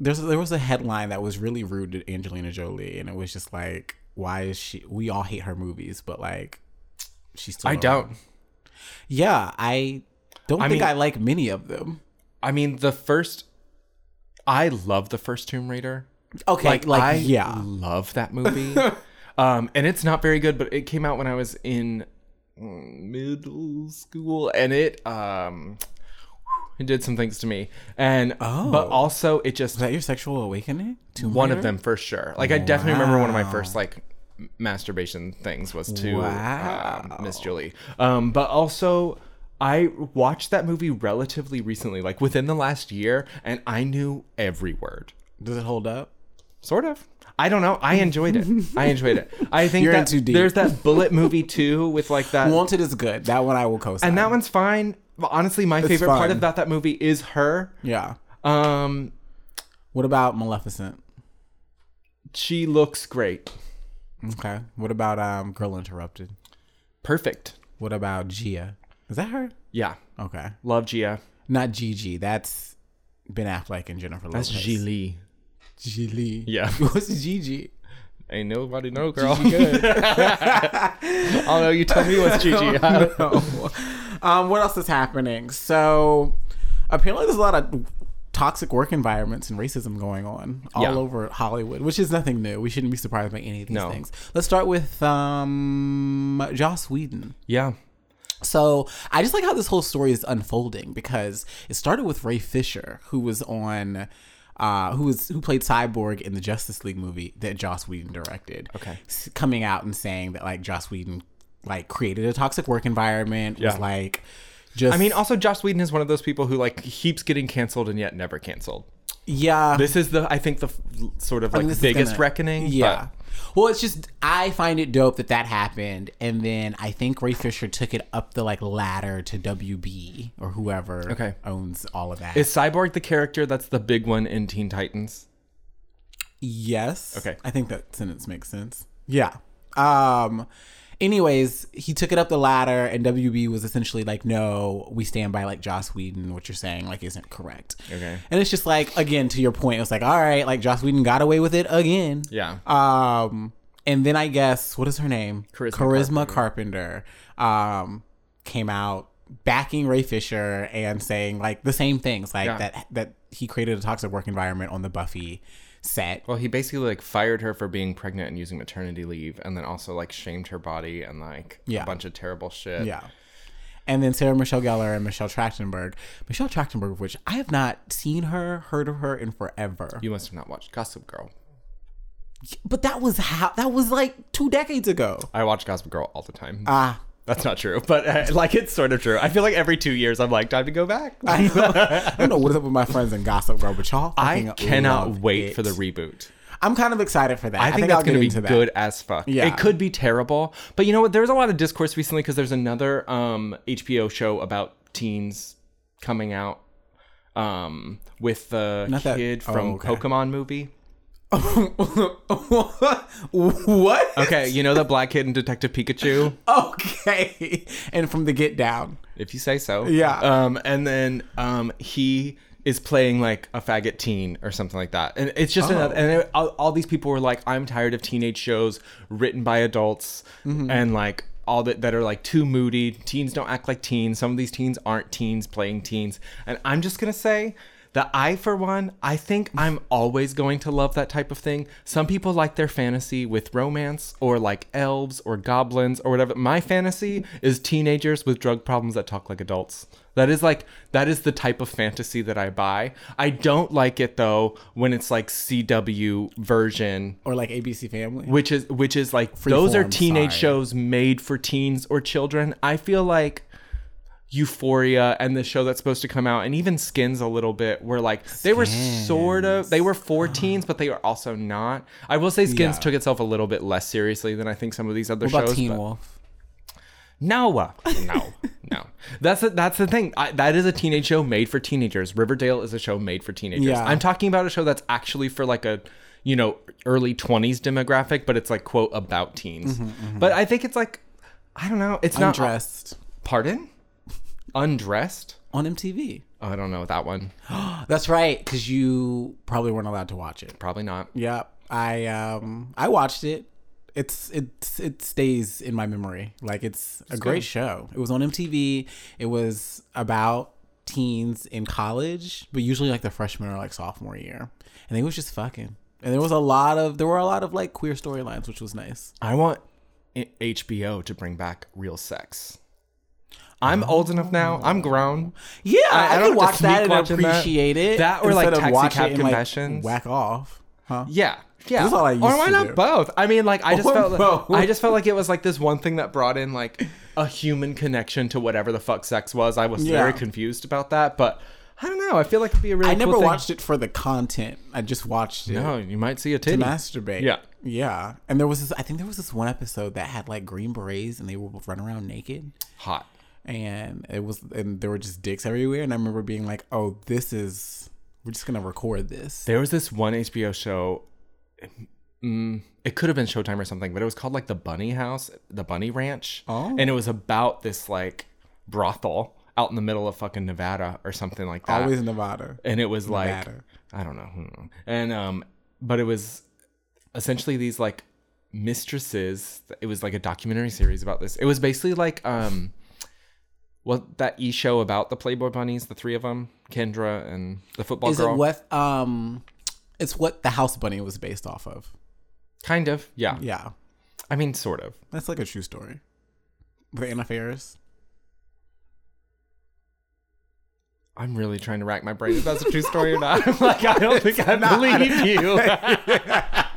There's there was a headline that was really rude to Angelina Jolie, and it was just like, why is she? We all hate her movies, but like, she's still. I around. don't. Yeah, I don't I think mean- I like many of them. I mean, the first. I love the first Tomb Raider. Okay, like, I yeah, love that movie. [laughs] um, and it's not very good, but it came out when I was in mm, middle school, and it um, it did some things to me, and Oh. but also it just was that your sexual awakening? Tomb one of them for sure. Like I definitely remember one of my first like masturbation things was to Wow. um, Miss Julie. Um, but also I watched that movie relatively recently, like within the last year, and I knew every word. Does it hold up? Sort of. I don't know. I enjoyed it. I enjoyed it. I [laughs] think You're that too deep. there's that bullet movie too with like [laughs] that Wanted is good. That one I will co-sign. and that one's fine. Honestly, my favorite part fun. about that movie is her. yeah. Um, What about Maleficent? she looks great. Okay. What about um Girl Interrupted? Perfect. What about Gia? Is that her? Yeah. Okay. Love Gia. Not Gigi. That's Ben Affleck and Jennifer That's Lopez. Gigli. Gigi. Yeah. [laughs] What's Gigi? Ain't nobody know, girl. Gigi good. [laughs] oh no, you tell me what's [laughs] Gigi. No. Um, what else is happening? So apparently there's a lot of toxic work environments and racism going on all Yeah. over Hollywood, which is nothing new. We shouldn't be surprised by any of these No. things. Let's start with um, Joss Whedon. yeah. So I just like how this whole story is unfolding because it started with Ray Fisher, who was on, uh, who was who played Cyborg in the Justice League movie that Joss Whedon directed. Okay. Coming out and saying that like Joss Whedon like created a toxic work environment was Yeah. like just. I mean, also Joss Whedon is one of those people who like keeps getting canceled and yet never canceled. yeah. This is the I think the f- sort of I like mean, biggest gonna- reckoning. Yeah. Well, it's just I find it dope that that happened, and then I think Ray Fisher took it up the like ladder to WB or whoever Okay. owns all of that. Is Cyborg the character that's the big one in Teen Titans? Yes. Okay. I think that sentence makes sense. Yeah. Um anyways, he took it up the ladder and WB was essentially like, no, we stand by like Joss Whedon, what you're saying like isn't correct. Okay. And it's just like, again, to your point, it's like, all right, like Joss Whedon got away with it again. Yeah. Um and then I guess what is her name? Charisma Charisma Carpenter. um came out backing Ray Fisher and saying like the same things, like Yeah. that that he created a toxic work environment on the Buffy set. Well, he basically like fired her for being pregnant and using maternity leave, and then also like shamed her body and like Yeah. a bunch of terrible shit. Yeah. And then Sarah Michelle Gellar and Michelle Trachtenberg. Michelle Trachtenberg, which I have not seen her, heard of her in forever. You must have not watched Gossip Girl. But that was how that was like two decades ago. I watch Gossip Girl all the time. Ah, That's not true, but uh, like it's sort of true. I feel like every two years I'm like, time to go back. I know. [laughs] I don't know what's up with my friends in Gossip Girl, but y'all. I cannot wait it. for the reboot. I'm kind of excited for that. I think, that's I'll get going to be that. good as fuck. Yeah. It could be terrible, but you know what? There's a lot of discourse recently because there's another um, HBO show about teens coming out um, with the Not that- kid oh, from okay. Pokemon movie. [laughs] what? Okay, you know the black kid in Detective Pikachu. Okay. And from the Get Down. if you say so. Yeah. Um, and then um, he is playing like a faggot teen or something like that, and it's just another. And it, all, all these people were like, "I'm tired of teenage shows written by adults," and like all that that are like too moody. Teens don't act like teens. Some of these teens aren't teens playing teens, and I'm just gonna say. That I, for one, I think I'm always going to love that type of thing. Some people like their fantasy with romance or like elves or goblins or whatever. My fantasy is teenagers with drug problems that talk like adults. That is like that is the type of fantasy that I buy. I don't like it though when it's like CW version Or like ABC Family. which is which is like those are teenage side. shows made for teens or children. I feel like Euphoria and the show that's supposed to come out and even Skins a little bit were like they were sort of they were for teens but they were also not. I will say Skins Yeah. took itself a little bit less seriously than I think some of these other What about shows. Teen but- Wolf? no, uh, no, no. That's a, that's the thing. I, that is a teenage show made for teenagers. Riverdale is a show made for teenagers. Yeah. I'm talking about a show that's actually for like a, you know, early 20s demographic, but it's like quote about teens. But I think it's like, I don't know. It's not. Undressed. Pardon? Undressed? On MTV. Oh, I don't know that one. [gasps] That's right, because you probably weren't allowed to watch it. Probably not. Yep. I um I watched it. It's it's it stays in my memory. Like it's a great show. It was on MTV. It was about teens in college, but usually like the freshman or like sophomore year. And they was just fucking. And there was a lot of there were a lot of like queer storylines, which was nice. I want HBO to bring back real sex. I'm oh. old enough now. I'm grown. Yeah, I, I I, could watch that and watching that. appreciate it. That or, like, instead of Taxi Cab and, like, Confessions. whack off. Huh? Yeah. Yeah. That's all I used or why not do. both? I mean, like I just [laughs] Or felt both. I just felt like it was like this one thing that brought in like a human connection to whatever the fuck sex was. I was very confused about that, but I don't know. I feel like it'd be a really I cool never thing. watched it for the content. I just watched it. No, you might see a to masturbate. Yeah. Yeah. And there was this I think there was this one episode that had like green berets and they would run around naked. Hot. And it was and there were just dicks everywhere. And I remember being like, Oh, this is we're just gonna record this. There was this one HBO show. Mm, it could have been Showtime or something, but it was called like the Bunny House, the Bunny Ranch, Oh. and it was about this like brothel out in the middle of fucking Nevada or something like that. Always Nevada. and it was like Nevada. I don't know, and um, but it was essentially these like mistresses. It was like a documentary series about this. It was basically like um, well that e show about the Playboy bunnies, the three of them, Kendra and the football Is girl. it what um it's what the house bunny was based off of. Kind of, yeah. Yeah. I mean, sort of. That's like a true story. The Anna Faris. I'm really trying to rack my brain if that's a true story or not. [laughs] I'm like, I don't think I [laughs] believe you. [laughs]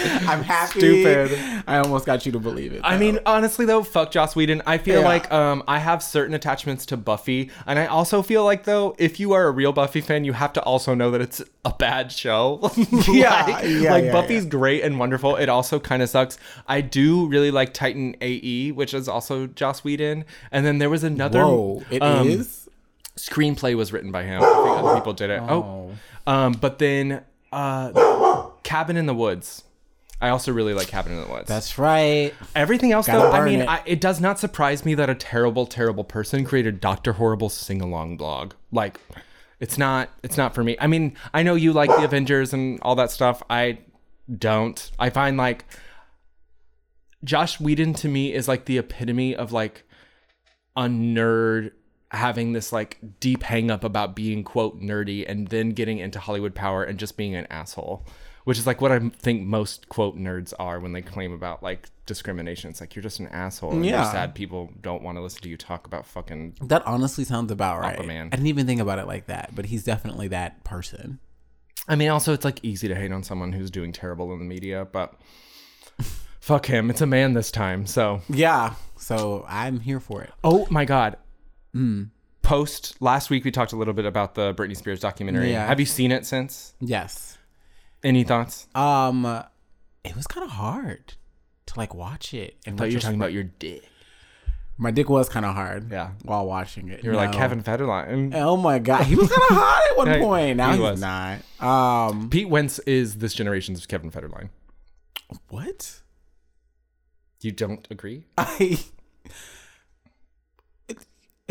[laughs] I'm happy. Stupid. I almost got you to believe it. I mean, honestly though, fuck Joss Whedon. I feel Yeah. like um I have certain attachments to Buffy, and I also feel like though, if you are a real Buffy fan, you have to also know that it's a bad show. [laughs] Yeah, like, yeah, like yeah, Buffy's yeah. great and wonderful. It also kind of sucks. I do really like Titan AE, which is also Joss Whedon, and then there was another. Whoa, it um, is? screenplay was written by him. I think other people did it. Oh, um, but then uh, Cabin in the Woods. I also really like Cabin in the Woods. That's right. Everything else, Gotta though, I mean, it. I, it does not surprise me that a terrible, terrible person created Doctor Horrible sing along blog. Like, it's not, it's not for me. I mean, I know you like the Avengers and all that stuff. I don't. I find like Joss Whedon to me is like the epitome of like a nerd having this like deep hang up about being quote nerdy and then getting into Hollywood power and just being an asshole. Which is like what I think most quote nerds are when they claim about like discrimination. It's like you're just an asshole. And Yeah. You're sad people don't want to listen to you talk about fucking That honestly sounds about right. Aquaman. I didn't even think about it like that, but he's definitely that person. I mean, also, it's like easy to hate on someone who's doing terrible in the media, but [laughs] fuck him. It's a man this time. So, Yeah. So I'm here for it. oh my God. Hmm. Post last week, we talked a little bit about the Britney Spears documentary. Yeah. Have you seen it since? Yes. Any thoughts? Um, it was kind of hard to like watch it. And I thought you were talking about your dick. my dick was kind of hard. Yeah. While watching it, You were like Kevin Federline. Oh my god, he was kind of [laughs] hot at one point. Now he he's was. not. Um, Pete Wentz is this generation's Kevin Federline. what? You don't agree? [laughs] I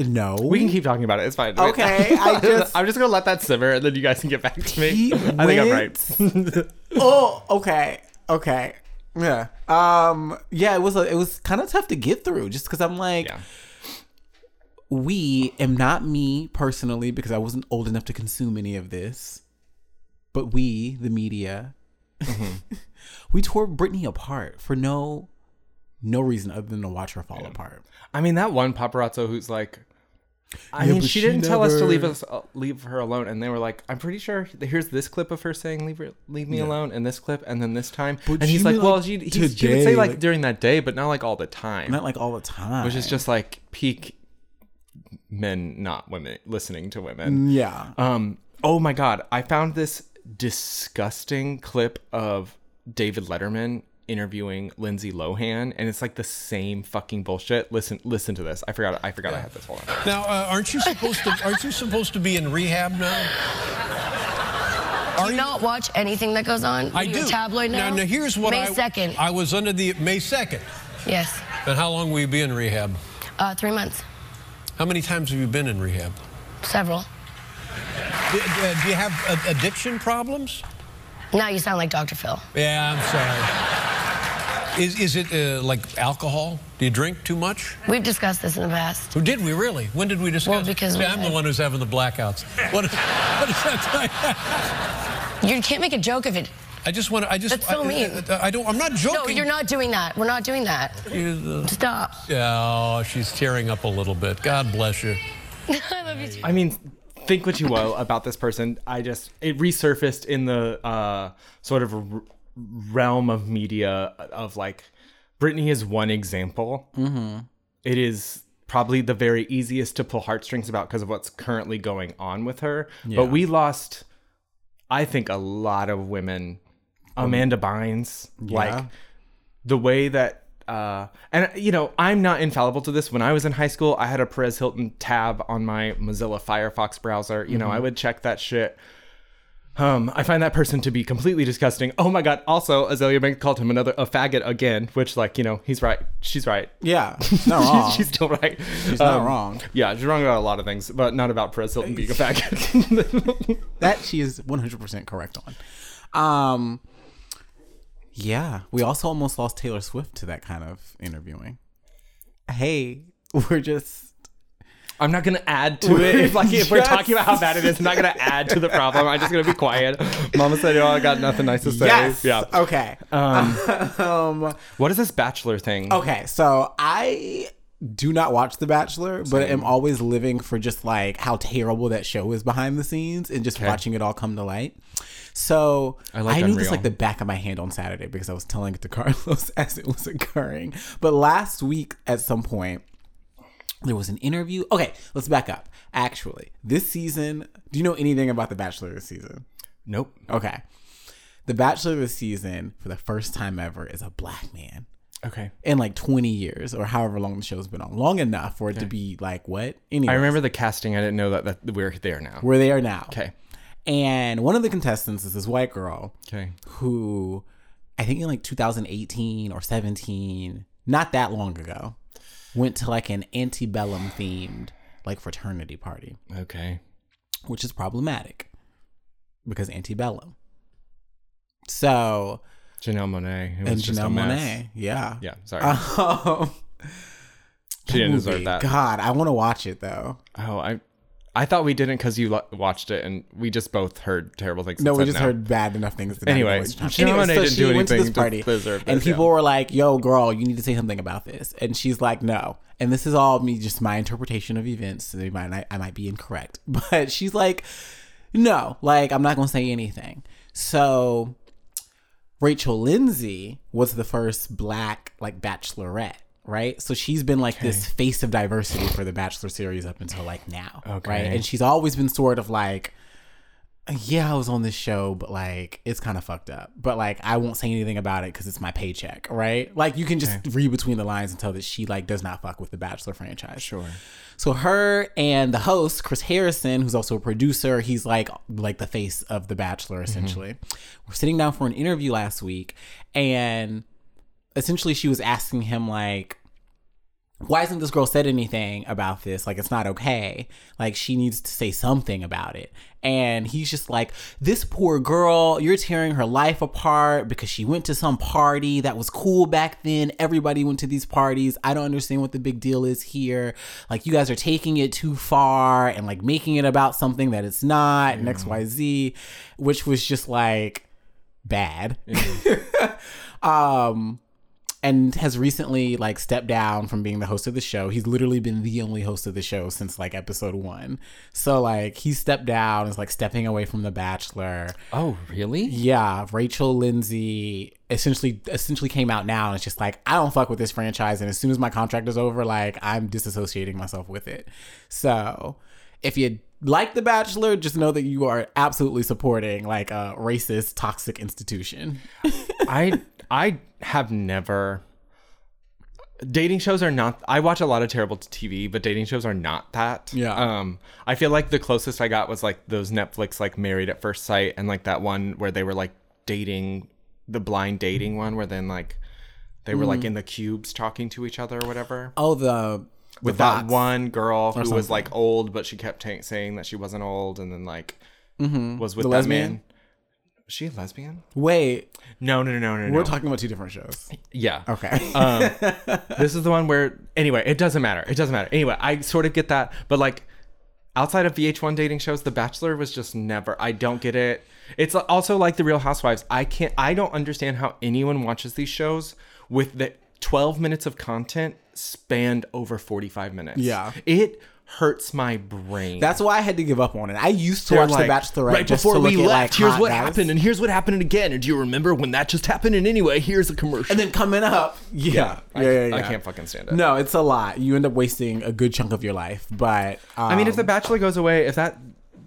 no. We can keep talking about it. It's fine. Okay, I [laughs] just- I'm just gonna let that simmer, and then you guys can get back to me. Pete [laughs] I think I'm right. [laughs] Oh, okay, okay, yeah. Um, yeah. It was a, it was kind of tough to get through, just because I'm like, yeah. we am not me personally because I wasn't old enough to consume any of this, but we, the media, we tore Britney apart for no no reason other than to watch her fall apart. I mean, that one paparazzo who's like, I Yeah, mean, she she didn't tell us to leave us uh, leave her alone, and they were like, I'm pretty sure here's this clip of her saying leave her, leave me alone, and this clip, and then this time, But and he's like, well, like, she, he, she would say like, like- during that day, but not like all the time, Not like all the time, which is just like peak men, not women, listening to women. yeah. Um. Oh my God! I found this disgusting clip of David Letterman interviewing Lindsay Lohan, and it's like the same fucking bullshit. Listen, listen to this. I forgot. I forgot I had this. Hold on. Now, uh, aren't you supposed to? Aren't you supposed to be in rehab now? Do you not watch anything that goes on? I do. Tabloid now. Now, now here's what May I. 2nd. I was under the May second. yes. And how long will you be in rehab? Uh, three months. How many times have you been in rehab? Several. Do, uh, do you have uh, addiction problems? Now you sound like Dr. Phil. Yeah, I'm sorry. Is is it uh, like alcohol? Do you drink too much? We've discussed this in the past. Or did we really? When did we discuss? Well, because See, we- I'm the one who's having the blackouts. What, what does that tell you? You can't make a joke of it. I just want to. I just. That's so I, mean. I, I don't. I'm not joking. No, you're not doing that. We're not doing that. You- Stop. Oh, she's tearing up a little bit. God bless you. [laughs] I love you too. I mean, think what you will about this person. I just it resurfaced in the uh, sort of r- realm of media of like Britney is one example. Mm-hmm. is probably the very easiest to pull heartstrings about because of what's currently going on with her. But we lost, I think, a lot of women. Amanda Bynes, like the way that uh and you know i'm not infallible to this. When i was in high school i had a perez hilton tab on my mozilla firefox browser. You know i would check that shit. Um i find that person to be completely disgusting. Oh my god. Also Azealia Banks called him another a faggot again which like you know he's right. She's right. Yeah, [laughs] she's not wrong. she's still right. She's not wrong. yeah she's wrong about a lot of things but not about perez hilton being a faggot. [laughs] That she is 100% correct on. Um, yeah, we also almost lost Taylor Swift to that kind of interviewing. Hey, [laughs] we're just I'm not gonna add to it. If like if we're talking about how bad it is, I'm not gonna [laughs] add to the problem. I'm just gonna be quiet. Mama said, "Oh, I got nothing nice to say." yes. Yeah. Okay. Um, [laughs] What is this bachelor thing? okay. So I do not watch The Bachelor, but am always living for just like how terrible that show is behind the scenes and just watching it all come to light. So I like knew this like the back of my hand on Saturday because I was telling it to [laughs] Carlos as it was occurring. But last week at some point, there was an interview. Okay, let's back up. Actually, this season, do you know anything about The Bachelor this season? Nope. Okay. The Bachelor this season, for the first time ever, is a black man Okay. in like 20 years or however long the show's been on. Long enough for it to be like, what? Anyway, I remember the casting. I didn't know that, that we're there now. we're there now. Okay. And one of the contestants is this white girl Okay. who I think in like 2018 or 17, not that long ago, went to like an antebellum themed like fraternity party, Okay. which is problematic because antebellum. So, Janelle Monáe. And Janelle. Monáe, yeah. Yeah. Sorry. [laughs] Um, She didn't movie. deserve that. God, I want to watch it though. Oh, I I thought we didn't because you lo- watched it and we just both heard terrible things. No, we just heard bad enough things. to Anyway, time. Anyway, Monáe didn't do went to this anything to party, deserve and people yeah. were like, "Yo, girl, you need to say something about this," and she's like, "No." And this is all me, just my interpretation of events. So they might, I might be incorrect, [laughs] but she's like, "No, like I'm not gonna say anything." So Rachel Lindsay was the first black like bachelorette, right? So she's been like this face of diversity for the Bachelor series up until like now, right? And she's always been sort of like, yeah, I was on this show, but like it's kind of fucked up. But like I won't say anything about it because it's my paycheck, right? Like you can just read between the lines and tell that she like does not fuck with the Bachelor franchise. Sure. So her and the host Chris Harrison, who's also a producer, he's like like the face of the Bachelor mm-hmm. essentially. We're sitting down for an interview last week, and essentially she was asking him like why hasn't this girl said anything about this? Like, it's not okay. Like, she needs to say something about it. And he's just like, this poor girl, you're tearing her life apart because she went to some party that was cool back then. Everybody went to these parties. I don't understand what the big deal is here. Like, you guys are taking it too far and like making it about something that it's not, and XYZ, which was just like bad. [laughs] um, and has recently like stepped down from being the host of the show. He's literally been the only host of the show since like episode one. So like he stepped down, is like stepping away from The Bachelor. Oh, really? Yeah, Rachel Lindsay essentially essentially came out now and it's just like I don't fuck with this franchise and as soon as my contract is over, like I'm disassociating myself with it. So if you like The Bachelor, just know that you are absolutely supporting like a racist, toxic institution. [laughs] I I have never dating shows are not I watch a lot of terrible TV, but dating shows are not that. Yeah. Um I feel like the closest I got was like those Netflix like Married at First Sight and like that one where they were like dating the blind dating one where then like they were like in the cubes talking to each other or whatever. Oh, the With that one girl who was like old, but she kept ta- saying that she wasn't old and then like mm-hmm. was with The that lesbian? man. Was she a lesbian? Wait, No, no, no, no, no. we're no. talking about two different shows. Yeah. Okay. Um, [laughs] this is the one where anyway it doesn't matter it doesn't matter anyway i sort of get that but like outside of vh1 dating shows the bachelor was just never i don't get it it's also like the real housewives i can't i don't understand how anyone watches these shows with the 12 minutes of content spanned over 45 minutes Yeah. it hurts my brain That's why I had to give up on it. I used to They're watch like, The Bachelorette right just before we left like here's what guys. happened and here's what happened again and do you remember when that just happened and anyway here's a commercial and then coming up, [laughs] yeah, I, yeah, yeah, yeah. I can't fucking stand it No, it's a lot. You end up wasting a good chunk of your life. But um, I mean, if The Bachelor goes away, if that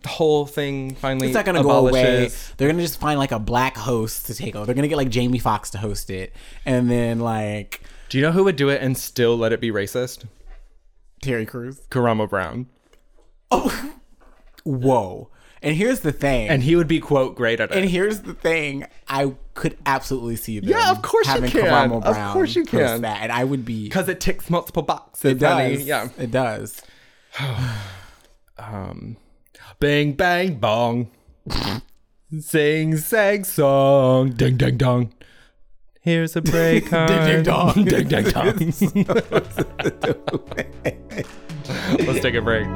whole thing finally it's not gonna go away. They're gonna just find like a black host to take over. They're gonna get like Jamie Foxx to host it, and then like do you know who would do it and still let it be racist? Terry Crews. Karamo Brown, Oh, Whoa! And here's the thing. and he would be quote great at it. And here's the thing, I could absolutely see them. Yeah, of course you having can. Karamo Of Brown course you can. That, and I would be. Because it ticks multiple boxes. It does. honey. Yeah. it does. [sighs] Um bang bang bong. [laughs] Sing sang song. Ding ding dong. Here's a [laughs] break on. ding dong. [laughs] ding ding dong. Let's take a break.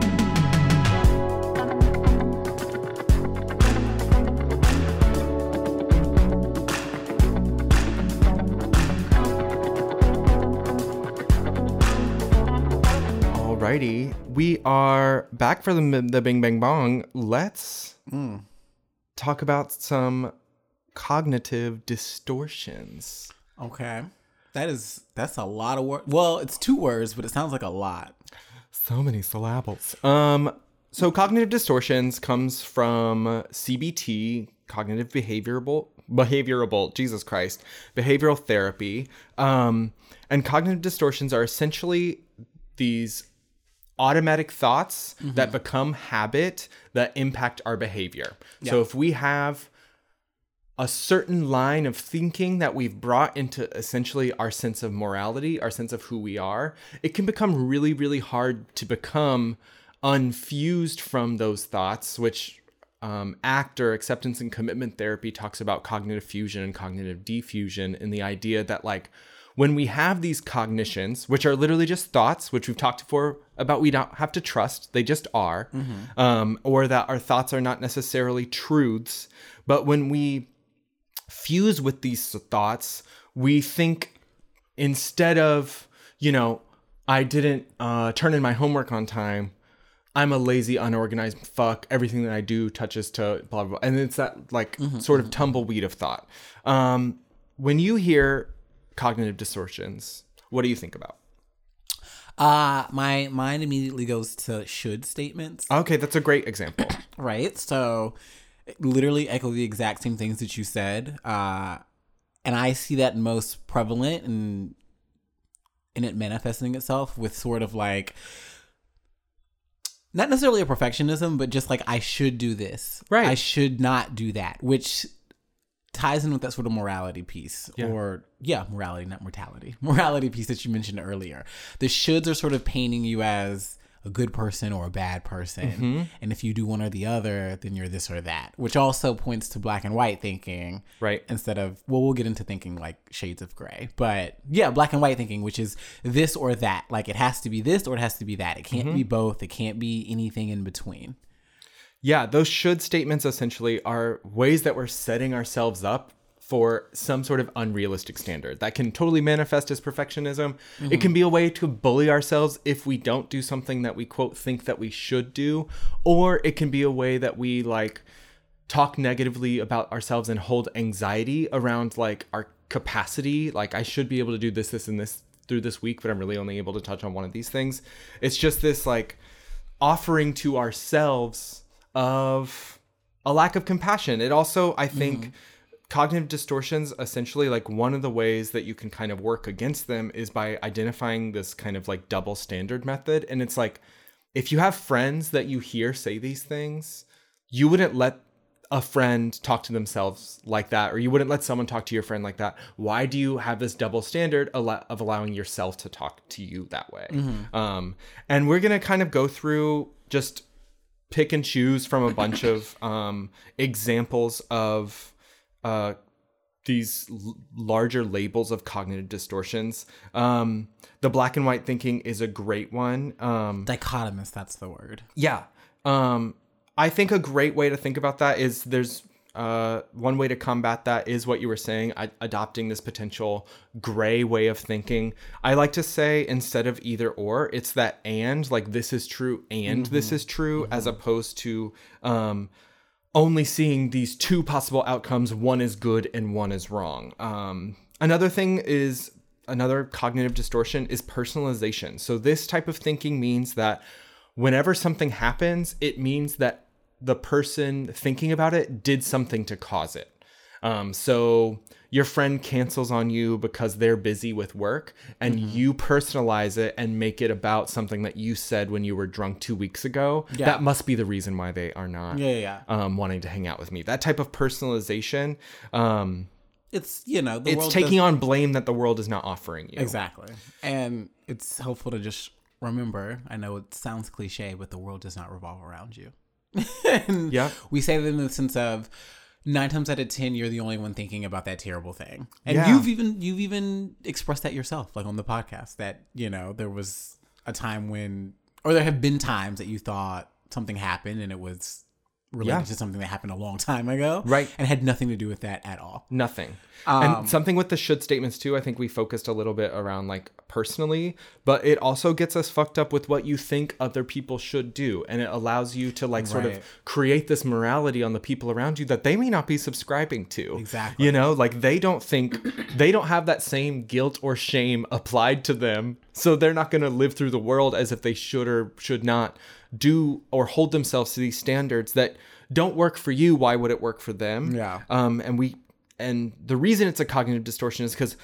Alrighty, we are back for the the Bing Bang Bong. Let's hmm. talk about some cognitive distortions. Okay. That is that's a lot of words. Well, it's two words, but it sounds like a lot. So many syllables. Um, so cognitive distortions comes from CBT, cognitive behavioral behavioral Jesus Christ, behavioral therapy. Um, and cognitive distortions are essentially these automatic thoughts that become habit that impact our behavior. So if we have a certain line of thinking that we've brought into essentially our sense of morality, our sense of who we are, it can become really, really hard to become unfused from those thoughts, which um, ACT or acceptance and commitment therapy talks about cognitive fusion and cognitive defusion and the idea that like when we have these cognitions, which are literally just thoughts, which we've talked before about, we don't have to trust, they just are, um, or that our thoughts are not necessarily truths. But when we fuse with these thoughts, we think instead of, you know, I didn't uh, turn in my homework on time, I'm a lazy, unorganized fuck. Everything that I do touches to blah, blah, blah. And it's that like sort of tumbleweed of thought. Um, when you hear cognitive distortions, what do you think about? Uh my mind immediately goes to should statements. Okay, that's a great example. right? So literally echo the exact same things that you said. Uh and I see that most prevalent and in it manifesting itself with sort of like not necessarily a perfectionism, but just like I should do this. Right. I should not do that, which ties in with that sort of morality piece or yeah, morality, not mortality. [laughs] Morality piece that you mentioned earlier. The shoulds are sort of painting you as a good person or a bad person. Mm-hmm. And if you do one or the other, then you're this or that, which also points to black and white thinking. Right. Instead of, well, we'll get into thinking like shades of gray. But yeah, black and white thinking, which is this or that. Like it has to be this or it has to be that. It can't be mm-hmm. both. It can't be anything in between. Yeah, those should statements essentially are ways that we're setting ourselves up for some sort of unrealistic standard that can totally manifest as perfectionism. It can be a way to bully ourselves if we don't do something that we quote think that we should do, or it can be a way that we like talk negatively about ourselves and hold anxiety around like our capacity. Like I should be able to do this, this, and this through this week, but I'm really only able to touch on one of these things. It's just this like offering to ourselves of a lack of compassion. It also, I think, mm-hmm. Cognitive distortions essentially like one of the ways that you can kind of work against them is by identifying this kind of like double standard method. And it's like if you have friends that you hear say these things, you wouldn't let a friend talk to themselves like that or you wouldn't let someone talk to your friend like that. Why do you have this double standard of allowing yourself to talk to you that way? Um, and we're gonna kind of go through just pick and choose from a bunch of [laughs] um, examples of uh, these l- larger labels of cognitive distortions um, the black and white thinking is a great one um, Dichotomous, that's the word. yeah. Um, I think a great way to think about that is there's uh, one way to combat that is what you were saying, I, adopting this potential gray way of thinking. I like to say instead of either or, it's that and, like this is true and this is true, as opposed to um, only seeing these two possible outcomes one is good and one is wrong. Um, another thing is another cognitive distortion is personalization. So this type of thinking means that whenever something happens, it means that the person thinking about it did something to cause it. Um, so your friend cancels on you because they're busy with work, and you personalize it and make it about something that you said when you were drunk two weeks ago. Yeah. That must be the reason why they are not Yeah, yeah, yeah. um, wanting to hang out with me. That type of personalization, um, It's, you know, the it's taking on blame that the world is not offering you. Exactly. And it's helpful to just remember I know it sounds cliche, but the world does not revolve around you. [laughs] Yeah. We say that in the sense of nine times out of ten, you're the only one thinking about that terrible thing. And Yeah. you've even you've even expressed that yourself, like on the podcast, that, you know, there was a time when or there have been times that you thought something happened and it was related Yeah. to something that happened a long time ago. Right. And had nothing to do with that at all. Nothing. Um, and something with the should statements too, I think we focused a little bit around like personally, but it also gets us fucked up with what you think other people should do. And it allows you to like sort Right. of create this morality on the people around you that they may not be subscribing to. Exactly. You know, like they don't think, [clears throat] they don't have that same guilt or shame applied to them. So they're not going to live through the world as if they should or should not do or hold themselves to these standards that don't work for you. Why would it work for them? Yeah. Um, and we and the reason it's a cognitive distortion is because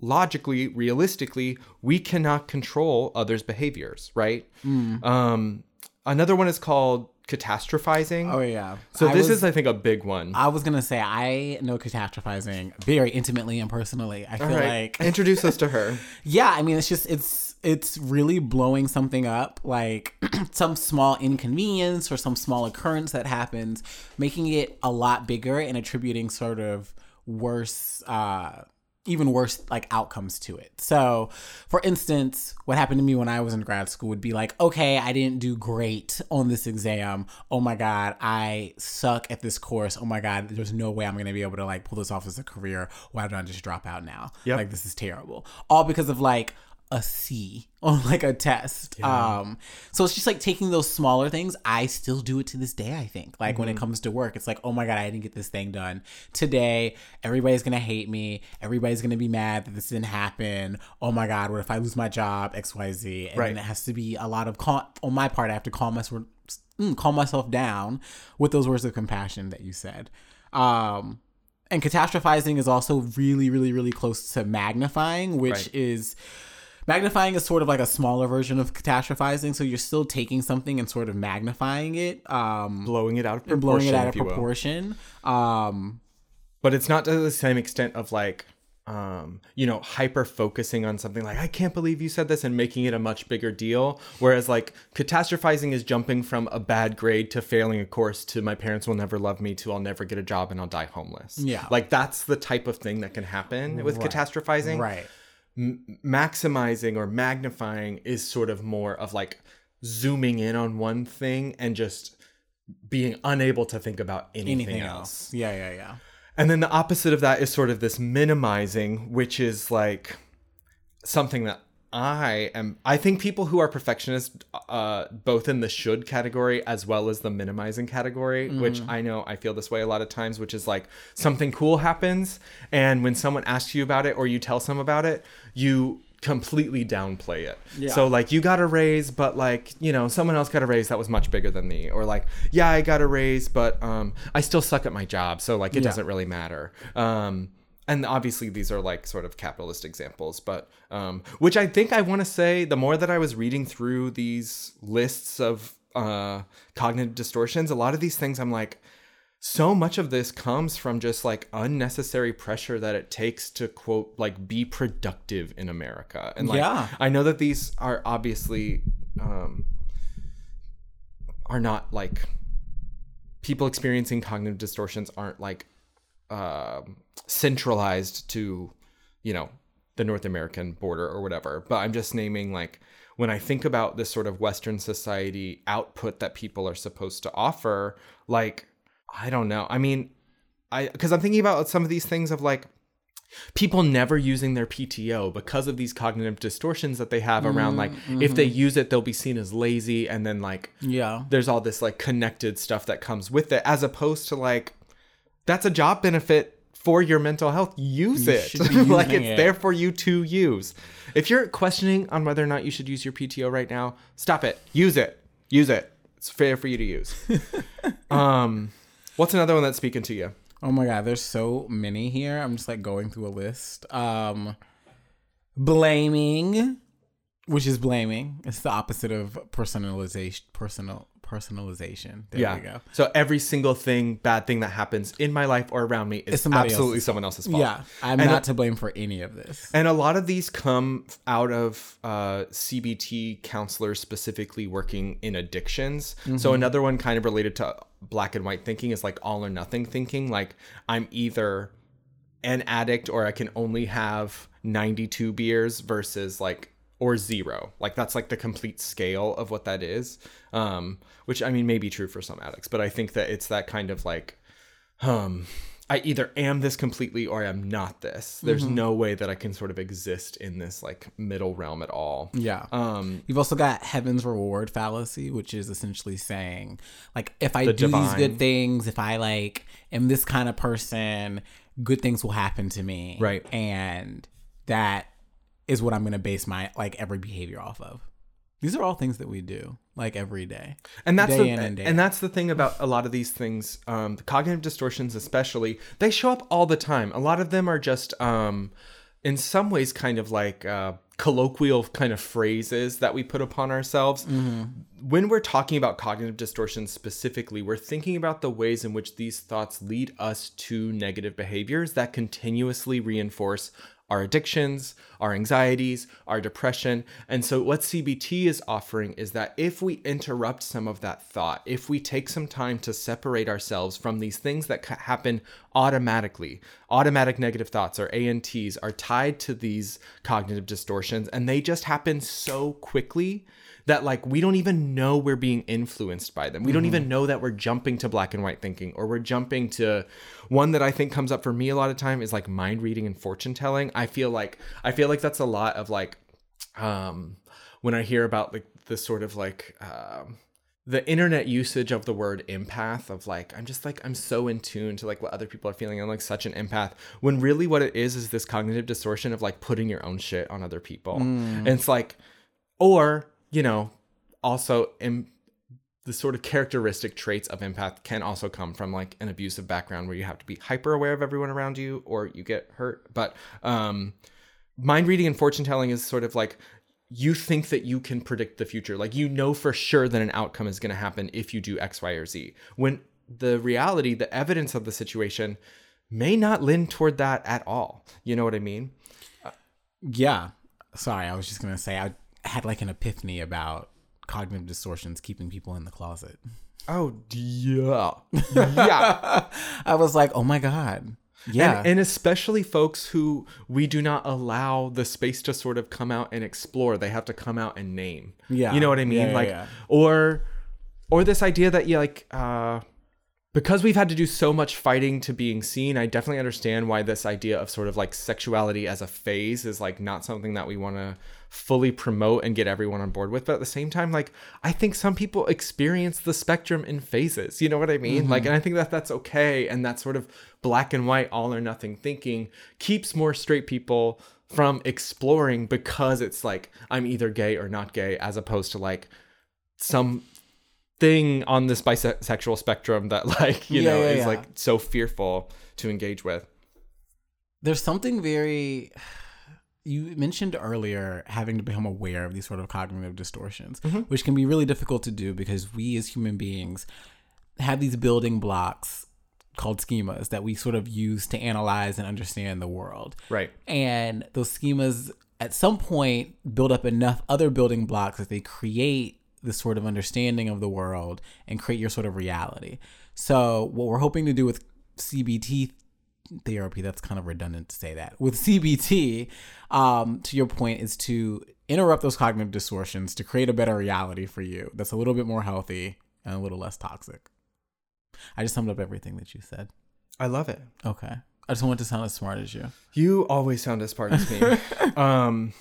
logically, realistically, we cannot control others' behaviors, right? Mm. Um, another one is called catastrophizing. Oh yeah. So I this was- is, I think, a big one. I was gonna say I know catastrophizing very intimately and personally. I feel All right, like introduce us to her. [laughs] yeah, I mean it's just it's it's really blowing something up, like [clears throat] some small inconvenience or some small occurrence that happens, making it a lot bigger and attributing sort of worse uh even worse like outcomes to it. So, for instance, what happened to me when I was in grad school would be like, okay, I didn't do great on this exam. Oh my god, I suck at this course. Oh my god, there's no way I'm going to be able to like pull this off as a career. Why don't I just drop out now? Yep. Like this is terrible. All because of like a C [laughs] on like a test. Um so it's just like taking those smaller things. I still do it to this day, I think. Like when it comes to work, it's like, "Oh my god, I didn't get this thing done today. Everybody's going to hate me. Everybody's going to be mad that this didn't happen. Oh my god, what if I lose my job? XYZ." And Right. then it has to be a lot of cal- on my part I have to calm myself mm, calm myself down with those words of compassion that you said. Um and catastrophizing is also really really really close to magnifying which Right. is magnifying is sort of like a smaller version of catastrophizing so you're still taking something and sort of magnifying it um blowing it out of proportion, blowing it out of if you will. proportion um but it's not to the same extent of like um you know hyper focusing on something like i can't believe you said this and making it a much bigger deal. Whereas like catastrophizing is jumping from a bad grade to failing a course to my parents will never love me to i'll never get a job and i'll die homeless. Yeah. like that's the type of thing that can happen with catastrophizing. Right maximizing or magnifying is sort of more of like zooming in on one thing and just being unable to think about anything, anything else. else yeah yeah yeah And then the opposite of that is sort of this minimizing, which is like something that I am. I think people who are perfectionists, uh, both in the should category as well as the minimizing category, which I know I feel this way a lot of times, which is like something cool happens, and when someone asks you about it or you tell some about it, you completely downplay it. Yeah. So like you got a raise, but like you know someone else got a raise that was much bigger than me, or like yeah I got a raise, but um I still suck at my job, so like it Yeah. doesn't really matter. Um, and obviously these are like sort of capitalist examples, but um, which I think I want to say the more that I was reading through these lists of uh, cognitive distortions, a lot of these things I'm like, so much of this comes from just like unnecessary pressure that it takes to quote like be productive in America. And like Yeah. I know that these are obviously um, are not like people experiencing cognitive distortions aren't like um centralized to you know the north american border or whatever. But i'm just naming like when i think about this sort of western society output that people are supposed to offer like i don't know. I mean i because i'm thinking about some of these things of like people never using their PTO because of these cognitive distortions that they have around mm, like if they mm-hmm. use it they'll be seen as lazy and then like yeah. there's all this like connected stuff that comes with it as opposed to like that's a job benefit for your mental health use it [laughs] like it's it. there for you to use if you're questioning on whether or not you should use your pto right now stop it use it use it it's fair for you to use [laughs] um what's another one that's speaking to you Oh my god, there's so many here. I'm just like going through a list. Um blaming, which is blaming. It's the opposite of personalization personal personalization. There yeah we go. so every single thing bad thing that happens in my life or around me is absolutely else's someone else's fault Yeah, I'm And not to blame for any of this. And a lot of these come out of uh, CBT counselors specifically working in addictions. So another one kind of related to black and white thinking is like all or nothing thinking. Like I'm either an addict or I can only have 92 beers versus like or zero. Like that's like the complete scale of what that is. Um, which I mean may be true for some addicts, but I think that it's that kind of like um I either am this completely or I am not this. There's no way that I can sort of exist in this like middle realm at all. Yeah. Um You've also got heaven's reward fallacy, which is essentially saying, like, if I The do these good things, if I like am this kind of person, good things will happen to me. Right. And that is what I'm gonna base my like every behavior off of. These are all things that we do, like every day. and that's Day the, and and that's the thing about a lot of these things um the cognitive distortions especially they show up all the time a lot of them are just um in some ways kind of like uh colloquial kind of phrases that we put upon ourselves Mm-hmm. when we're talking about cognitive distortions specifically we're thinking about the ways in which these thoughts lead us to negative behaviors that continuously reinforce our addictions, our anxieties, our depression. And so, what CBT is offering is that if we interrupt some of that thought, if we take some time to separate ourselves from these things that happen automatically, automatic negative thoughts or ANTs are tied to these cognitive distortions, and they just happen so quickly that like we don't even know we're being influenced by them. We don't even know that we're jumping to black and white thinking or we're jumping to one that I think comes up for me a lot of time is like mind reading and fortune telling. I feel like I feel like that's a lot of like um when I hear about like the sort of like um the internet usage of the word empath of like i'm just like i'm so in tune to like what other people are feeling. I'm like such an empath. When really what it is is this cognitive distortion of like putting your own shit on other people. And it's like or you know also em- the sort of characteristic traits of empath can also come from like an abusive background where you have to be hyper aware of everyone around you or you get hurt. But um mind reading and fortune telling is sort of like you think that you can predict the future. Like you know for sure that an outcome is going to happen if you do x y or z. When the reality the evidence of the situation may not lean toward that at all. You know what i mean? Yeah. Sorry, I was just gonna say I had like an epiphany about cognitive distortions keeping people in the closet. oh yeah [laughs] yeah I was like, oh my god. Yeah. And, and especially folks who we do not allow the space to sort of come out and explore. They have to come out and name. Yeah. You know what I mean? Yeah, like yeah. or or this idea that you like uh because we've had to do so much fighting to being seen, I definitely understand why this idea of sort of like sexuality as a phase is like not something that we want to fully promote and get everyone on board with. But at the same time, like I think some people experience the spectrum in phases. You know what I mean? Like, mm-hmm. and I think that that's okay. And that sort of black and white, all or nothing thinking keeps more straight people from exploring because it's like I'm either gay or not gay, as opposed to like some thing on this bisexual spectrum that like you Yeah, know yeah, is yeah. like so fearful to engage with There's something very you mentioned earlier having to become aware of these sort of cognitive distortions, mm-hmm. which can be really difficult to do because we as human beings have these building blocks called schemas that we sort of use to analyze and understand the world. right And those schemas at some point build up enough other building blocks that they create this sort of understanding of the world and create your sort of reality. So, what we're hoping to do with CBT therapy, that's kind of redundant to say that. With CBT, um, to your point, is to interrupt those cognitive distortions to create a better reality for you that's a little bit more healthy and a little less toxic. I just summed up everything that you said. i love it Okay. I just want to sound as smart as you. you always sound as smart as me [laughs] um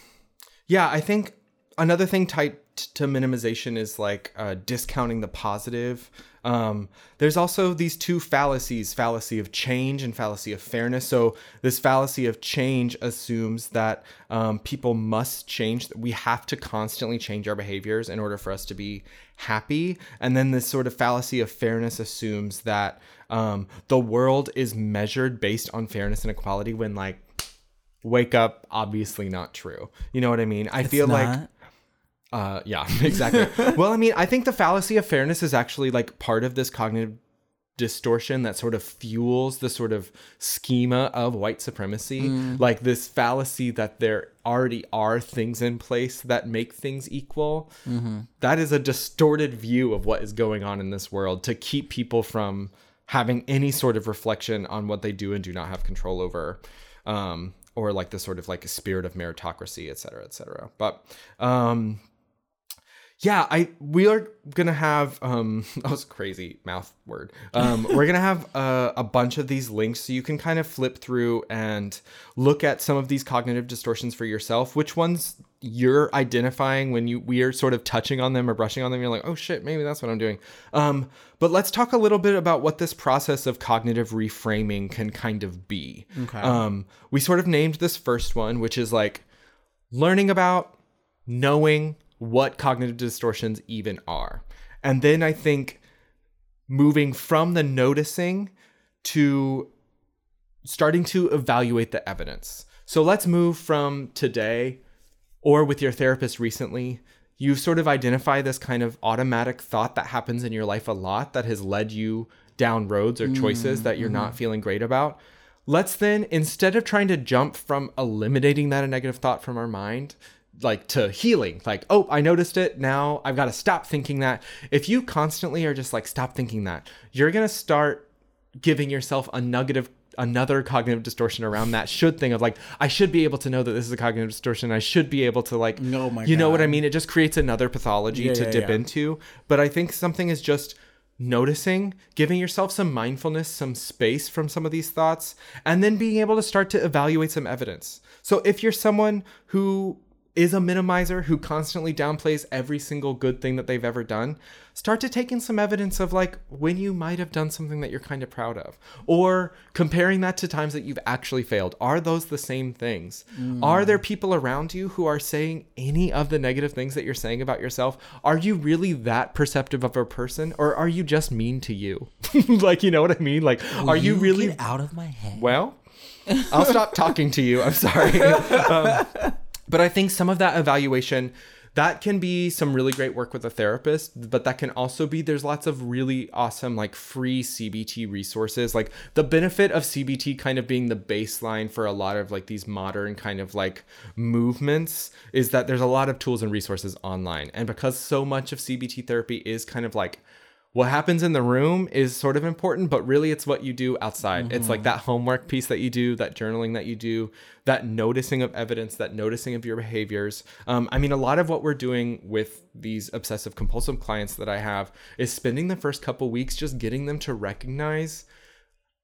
yeah i think another thing tied to minimization is like uh, discounting the positive. Um, there's also these two fallacies fallacy of change and fallacy of fairness. So this fallacy of change assumes that um, people must change we have to constantly change our behaviors in order for us to be happy. And then this sort of fallacy of fairness assumes that um, the world is measured based on fairness and equality when like wake up obviously not true. You know what i mean? I feel like not. Uh yeah [laughs] exactly. Well i mean i think the fallacy of fairness is actually like part of this cognitive distortion that sort of fuels the sort of schema of white supremacy. Like this fallacy that there already are things in place that make things equal. That is a distorted view of what is going on in this world to keep people from having any sort of reflection on what they do and do not have control over um or like the sort of like a spirit of meritocracy et cetera et cetera. But um yeah i we are gonna have um [laughs] that was a crazy mouth word. Um we're gonna have a, a bunch of these links so you can kind of flip through and look at some of these cognitive distortions for yourself. Which ones you're identifying when you we are sort of touching on them or brushing on them you're like oh shit maybe that's what i'm doing. Um but let's talk a little bit about what this process of cognitive reframing can kind of be. Okay. um we sort of named this first one which is like learning about knowing what cognitive distortions even are. And then I think moving from the noticing to starting to evaluate the evidence. So let's move from today or with your therapist recently. You've sort of identified this kind of automatic thought that happens in your life a lot that has led you down roads or choices that you're not mm-hmm. feeling great about. let's then instead of trying to jump from eliminating that negative thought from our mind like to healing. Like oh i noticed it. Now i've got to stop thinking that. If you constantly are just like stop thinking that you're going to start giving yourself a negative another cognitive distortion around that should thing of like i should be able to know that this is a cognitive distortion. I should be able to like Oh my you know what i mean? It just creates another pathology Yeah, to yeah, dip yeah. into. But i think something is just noticing giving yourself some mindfulness some space from some of these thoughts and then being able to start to evaluate some evidence. So if you're someone who is a minimizer who constantly downplays every single good thing that they've ever done, start to take in some evidence of like when you might have done something that you're kind of proud of, or comparing that to times that you've actually failed. Are those the same things? Are there people around you who are saying any of the negative things that you're saying about yourself? Are you really that perceptive of a person, or are you just mean to you? [laughs] like, you know what I mean? Like, are you, really Get out of my head? well, I'll stop talking to you. I'm sorry. [laughs] Um, but I think some of that evaluation that can be some really great work with a therapist, but that can also be there's lots of really awesome like free CBT resources. Like the benefit of CBT kind of being the baseline for a lot of like these modern kind of like movements is that there's a lot of tools and resources online. And because so much of CBT therapy is kind of like what happens in the room is sort of important, but really it's what you do outside. It's like that homework piece that you do, that journaling that you do, that noticing of evidence, that noticing of your behaviors. Um, I mean, a lot of what we're doing with these obsessive compulsive clients that I have is spending the first couple weeks just getting them to recognize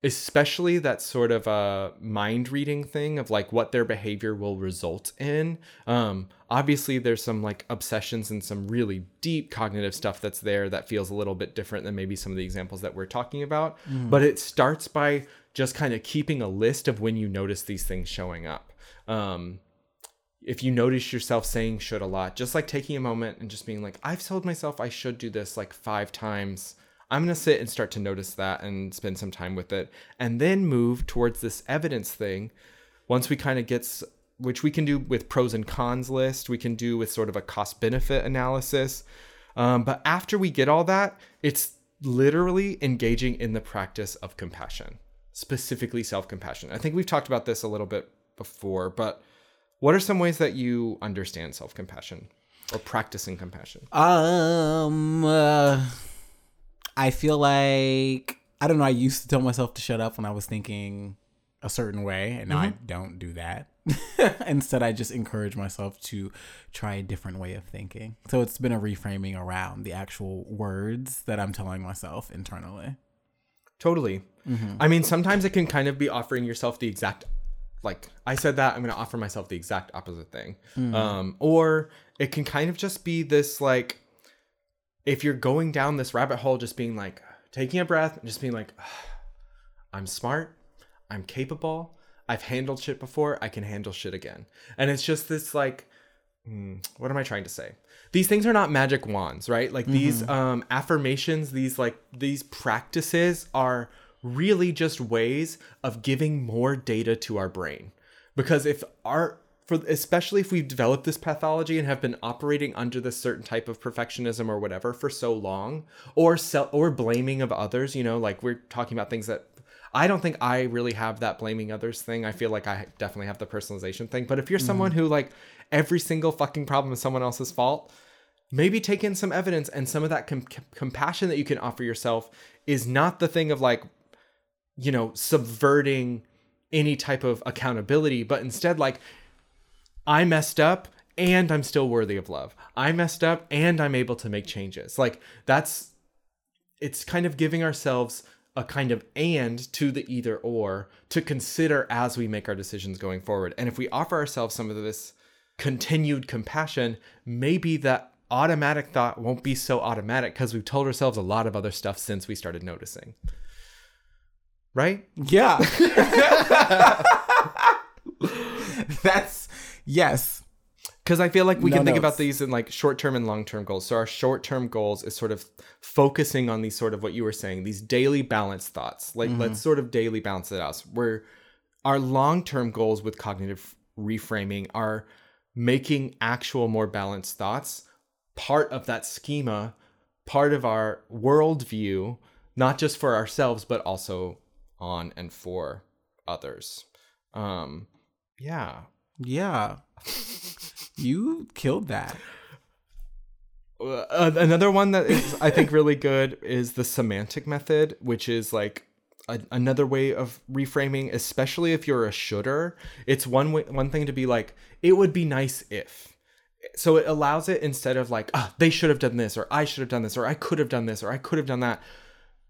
especially that sort of uh, mind reading thing of like what their behavior will result in. Um, obviously, there's some like obsessions and some really deep cognitive stuff that's there that feels a little bit different than maybe some of the examples that we're talking about. But it starts by just kind of keeping a list of when you notice these things showing up. Um, if you notice yourself saying should a lot, just like taking a moment and just being like, I've told myself I should do this like five times. I'm going to sit and start to notice that and spend some time with it and then move towards this evidence thing. Once we kind of get, which we can do with pros and cons list, we can do with sort of a cost benefit analysis. Um, but after we get all that, it's literally engaging in the practice of compassion, specifically self compassion. I think we've talked about this a little bit before, but what are some ways that you understand self compassion or practicing compassion? Um, uh, I feel like I don't know. I used to tell myself to shut up when I was thinking a certain way, and now I mm-hmm. don't do that. [laughs] Instead, I just encourage myself to try a different way of thinking. So it's been a reframing around the actual words that I'm telling myself internally. Totally. Mm-hmm. I mean, sometimes it can kind of be offering yourself the exact, like I said that I'm going to offer myself the exact opposite thing. Mm-hmm. Um, or it can kind of just be this like, if you're going down this rabbit hole, just being like, taking a breath and just being like, I'm smart, I'm capable, I've handled shit before, I can handle shit again. And it's just this like, hmm, what am I trying to say? These things are not magic wands, right? Like these um, affirmations, these like these practices are really just ways of giving more data to our brain. Because if our for especially if we've developed this pathology and have been operating under this certain type of perfectionism or whatever for so long, or self or blaming of others, you know, like we're talking about things that I don't think I really have that blaming others thing. I feel like I definitely have the personalization thing. But if you're mm-hmm. someone who like every single fucking problem is someone else's fault, maybe take in some evidence and some of that com- compassion that you can offer yourself is not the thing of like, you know, subverting any type of accountability, but instead like, I messed up and I'm still worthy of love. I messed up and I'm able to make changes. Like that's it's kind of giving ourselves a kind of and to the either or to consider as we make our decisions going forward. And if we offer ourselves some of this continued compassion, maybe that automatic thought won't be so automatic because we've told ourselves a lot of other stuff since we started noticing. Right? Yeah. [laughs] That's yes. because I feel like we No can think about these in like short term and long term goals. So our short term goals is sort of focusing on these sort of what you were saying, these daily balance thoughts. Like let's sort of daily balance it out. Where our long term goals with cognitive reframing are making actual more balanced thoughts part of that schema, part of our worldview, not just for ourselves but also on and for others. Um, yeah. Yeah. you killed that. Uh, another one that is I think really good is the semantic method, which is like a, another way of reframing, especially if you're a should'er. It's one way, one thing to be like, it would be nice if. So it allows it instead of like, ah, they should have done this, or I should have done this, or I could have done this, or I could have done that.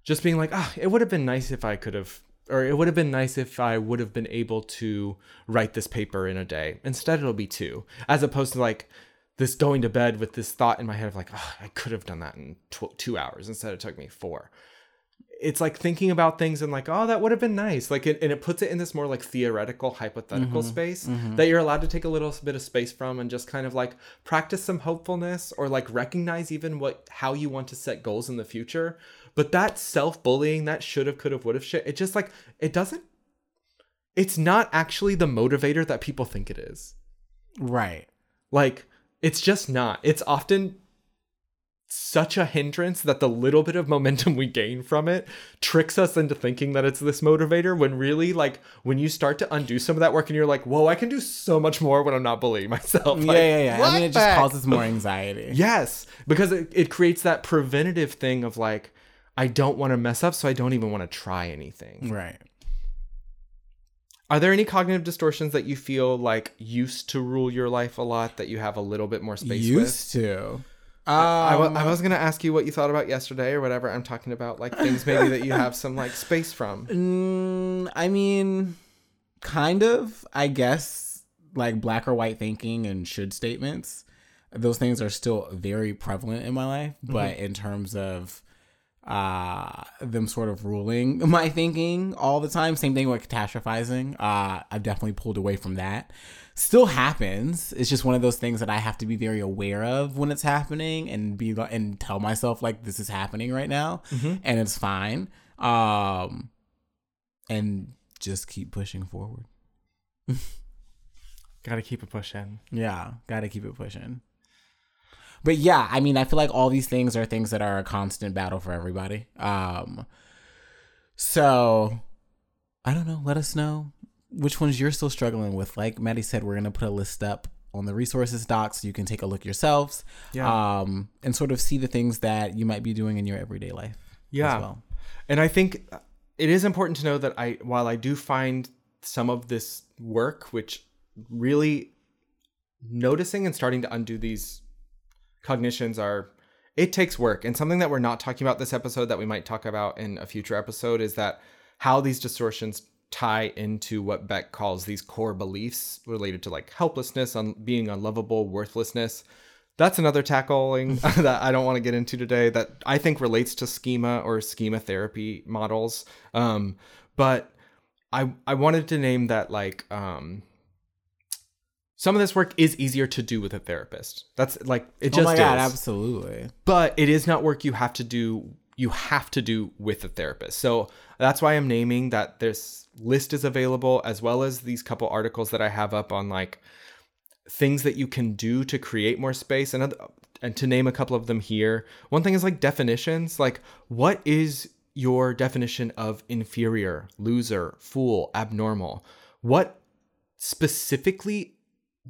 Just being like, ah, it would have been nice if I could have, or it would have been nice if I would have been able to write this paper in a day. Instead, it'll be two, as opposed to like this going to bed with this thought in my head of like, oh, I could have done that in tw- two hours instead it took me four. It's like thinking about things and like, oh, that would have been nice. Like, it, and it puts it in this more like theoretical, hypothetical mm-hmm. space mm-hmm. that you're allowed to take a little bit of space from and just kind of like practice some hopefulness or like recognize even what how you want to set goals in the future. But that self bullying, that should have, could have, would have shit, it just like it doesn't. It's not actually the motivator that people think it is. Right. Like, it's just not. It's often such a hindrance that the little bit of momentum [laughs] we gain from it tricks us into thinking that it's this motivator when really like when you start to undo some of that work and you're like whoa i can do so much more when i'm not bullying [laughs] myself Yeah, Like, yeah, yeah. I mean, it just causes more anxiety. [laughs] yes because it, it creates that preventative thing of like i don't want to mess up so i don't even want to try anything Right. are there any cognitive distortions that you feel like used to rule your life a lot that you have a little bit more space with Used to. I, Um, I was gonna ask you what you thought about yesterday or whatever. I'm talking about like things maybe that you have some like space from. [laughs] Mm, I mean, kind of. I guess like black or white thinking and should statements. Those things are still very prevalent in my life, but in terms of uh them sort of ruling [laughs] my thinking all the time. Same thing with catastrophizing. Uh i've definitely pulled away from that. Still happens. It's just one of those things that i have to be very aware of when it's happening and be and tell myself like this is happening right now and it's fine. Um and just keep pushing forward. [laughs] Gotta keep it pushing. yeah gotta keep it pushing but yeah i mean i feel like all these things are things that are a constant battle for everybody. Um so i don't know. Let us know which ones you're still struggling with. Like maddie said we're gonna put a list up on the resources doc so you can take a look yourselves Yeah. um and sort of see the things that you might be doing in your everyday life Yeah. as well. And I think it is important to know that I, while I do find some of this work, which really noticing and starting to undo these cognitions are, it takes work. And something that we're not talking about this episode that we might talk about in a future episode is that how these distortions tie into what Beck calls these core beliefs related to like helplessness, on being unlovable, worthlessness. That's another tackling [laughs] that I don't want to get into today that I think relates to schema or schema therapy models. Um, but I I wanted to name that like um, some of this work is easier to do with a therapist. That's like it just oh my god is. absolutely. But it is not work you have to do you have to do with a therapist. So that's why i'm naming that this list is available as well as these couple articles that i have up on like things that you can do to create more space. And other, and to name a couple of them here one thing is like definitions. Like what is your definition of inferior loser fool abnormal? What specifically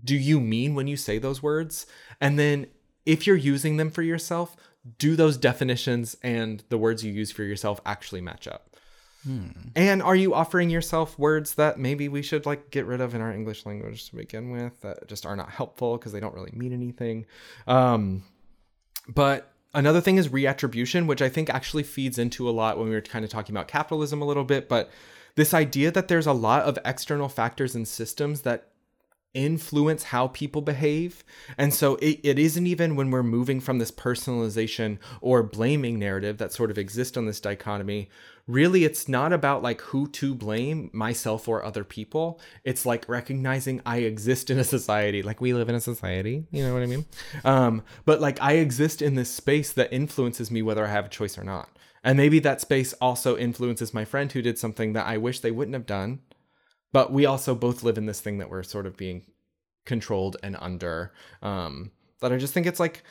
do you mean when you say those words? And then if you're using them for yourself, do those definitions and the words you use for yourself actually match up? And are you offering yourself words that maybe we should like get rid of in our English language to begin with that just are not helpful because they don't really mean anything? Um, but another thing is reattribution, which I think actually feeds into a lot when we were kind of talking about capitalism a little bit. But this idea that there's a lot of external factors and systems that influence how people behave. And so it, it isn't even when we're moving from this personalization or blaming narrative that sort of exists on this dichotomy. Really, it's not about like who to blame, myself or other people. It's like recognizing I exist in a society, like we live in a society, you know what I mean? Um, but like I exist in this space that influences me whether I have a choice or not. And maybe that space also influences my friend who did something that I wish they wouldn't have done but we also both live in this thing that we're sort of being controlled and under um that i just think it's like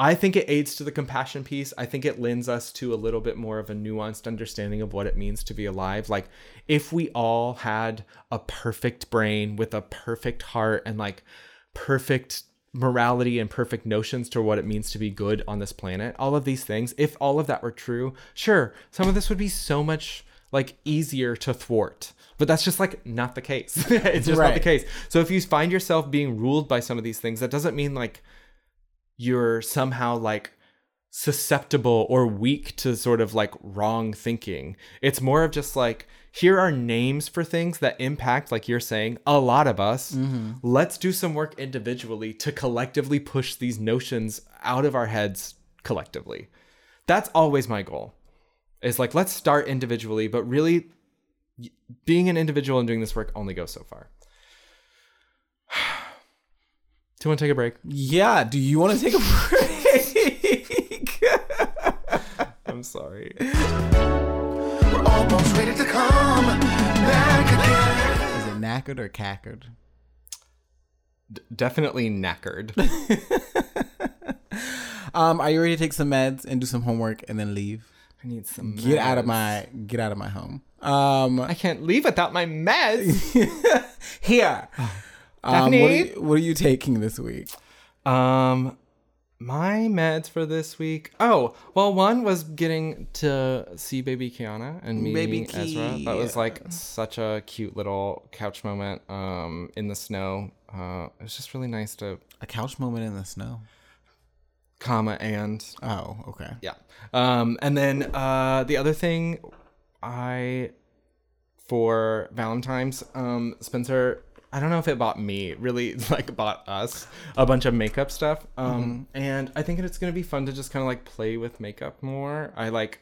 I think it aids to the compassion piece. I think it lends us to a little bit more of a nuanced understanding of what it means to be alive. Like, if we all had a perfect brain with a perfect heart and like perfect morality and perfect notions to what it means to be good on this planet, all of these things, if all of that were true, sure, some of this would be so much like easier to thwart. But that's just like not the case. [laughs] it's just not the case. So if you find yourself being ruled by some of these things, that doesn't mean like you're somehow like susceptible or weak to sort of like wrong thinking. It's more of just like here are names for things that impact like you're saying a lot of us. Mm-hmm. Let's do some work individually to collectively push these notions out of our heads collectively. That's always my goal. Is like let's start individually, but really being an individual and doing this work only goes so far. [sighs] Do you want to take a break? Yeah. Do you want to take a [laughs] break? [laughs] I'm sorry. We're almost ready to come back again. Is it knackered or cackered? Definitely knackered. [laughs] Um, are you ready to take some meds and do some homework and then leave? I need some. Get out of my get out of my home. Um, I can't leave without my meds. [laughs] here. Um, what, are Daphne? you, what are you taking this week? um, my meds for this week. Oh, well, one was getting to see baby Kiana and meeting Baby Ezra. That was like such a cute little couch moment. Um, in the snow. Uh, it was just really nice to A couch moment in the snow. Comma and Oh, okay. Yeah. Um, and then uh, the other thing, I for Valentine's, um, Spencer. I don't know if it bought me, really [laughs] like bought us a bunch of makeup stuff. Um, and I think it's gonna be fun to just kind of like play with makeup more. I like,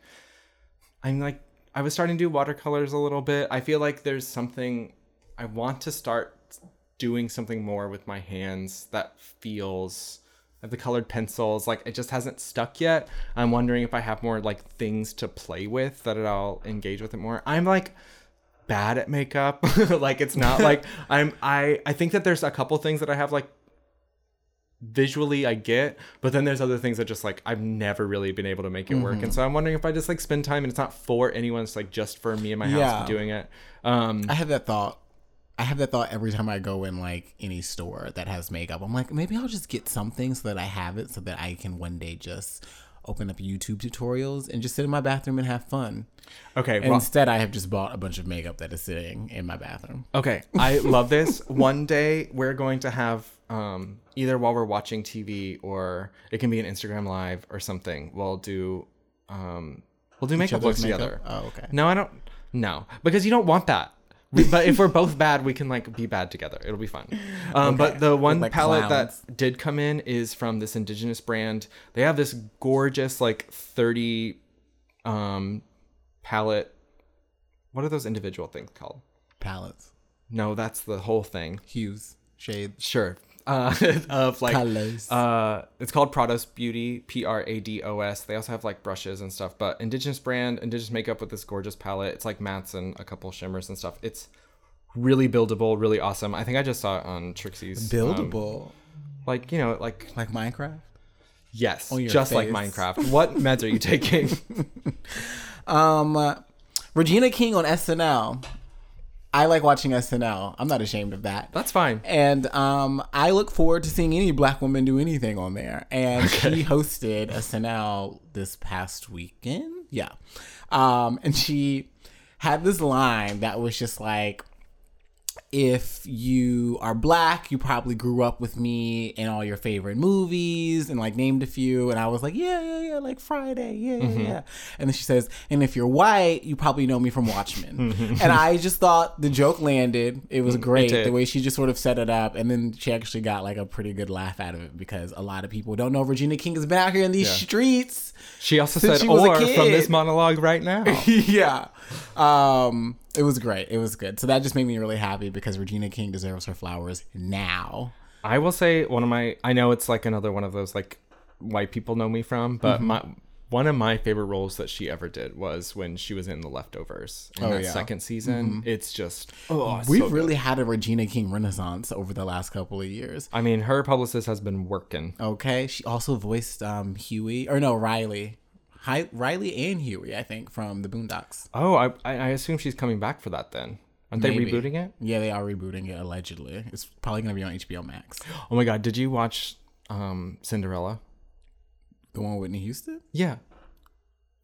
I'm like, I was starting to do watercolors a little bit. I feel like there's something I want to start doing something more with my hands that feels the colored pencils like it just hasn't stuck yet. I'm wondering if i have more like things to play with that i'll engage with it more. I'm like bad at makeup. [laughs] Like it's not like [laughs] i'm i i think that there's a couple things that i have like visually i get but then there's other things that just like i've never really been able to make it work. And so i'm wondering if i just like spend time and it's not for anyone it's like just for me and my house Yeah. doing it. Um I have that thought. I have that thought every time I go in like any store that has makeup. I'm like, maybe I'll just get something so that I have it so that I can one day just open up YouTube tutorials and just sit in my bathroom and have fun. okay well, instead, I have just bought a bunch of makeup that is sitting in my bathroom. Okay, I [laughs] love this. One day we're going to have um, either while we're watching TV or it can be an Instagram live or something. We'll do um, we'll do makeup other's looks makeup? together. Oh, okay. No, I don't. No, because you don't want that. We- but if we're both bad, we can like be bad together. It'll be fun. Um, But the one like palette clowns. that did come in is from this indigenous brand. They have this gorgeous like thirty um, palette. What are those individual things called? Palettes, No, that's the whole thing. hues, shades. Sure. Uh, [laughs] of like Colors. uh it's called Prados Beauty, P R A D O S. They also have like brushes and stuff, but indigenous brand, indigenous makeup with this gorgeous palette. It's like mattes and a couple shimmers and stuff. It's really buildable, really awesome. I think I just saw it on Trixie's um, Buildable, like, you know, like like Minecraft. yes, just like. Minecraft. What meds are you taking? [laughs] Um, uh, Regina King on SNL. I like watching SNL. I'm not ashamed of that. That's fine. And um, I look forward to seeing any black woman do anything on there. And she [laughs] hosted SNL this past weekend. Yeah. Um, and she had this line that was just like, if you are black, you probably grew up with me in all your favorite movies and like named a few. And I was like, yeah, yeah, yeah, like Friday, yeah, yeah, yeah. And then she says, and if you're white, you probably know me from Watchmen. [laughs] and I just thought the joke landed. It was great did. the way she just sort of set it up. And then she actually got like a pretty good laugh out of it because a lot of people don't know Regina King has been out here in these streets. She also said she or from this monologue right [laughs] now. yeah. Um, it was great. It was good. So that just made me really happy because Regina King deserves her flowers now. I will say one of my I know it's like another one of those like white people know me from, but Mm-hmm. my one of my favorite roles that she ever did was when she was in The Leftovers. In Oh, that yeah. second season, it's just oh, We've so really had a Regina King renaissance over the last couple of years. I mean, her publicist has been working. Okay, she also voiced um Huey or no Riley, Hi, Riley and Huey, I think, from the Boondocks. Oh, I I I assume she's coming back for that then. Aren't they rebooting it? Yeah, they are rebooting it allegedly. It's probably gonna be on HBO Max. [gasps] Oh my god, did you watch um Cinderella? The one with Whitney Houston. Yeah.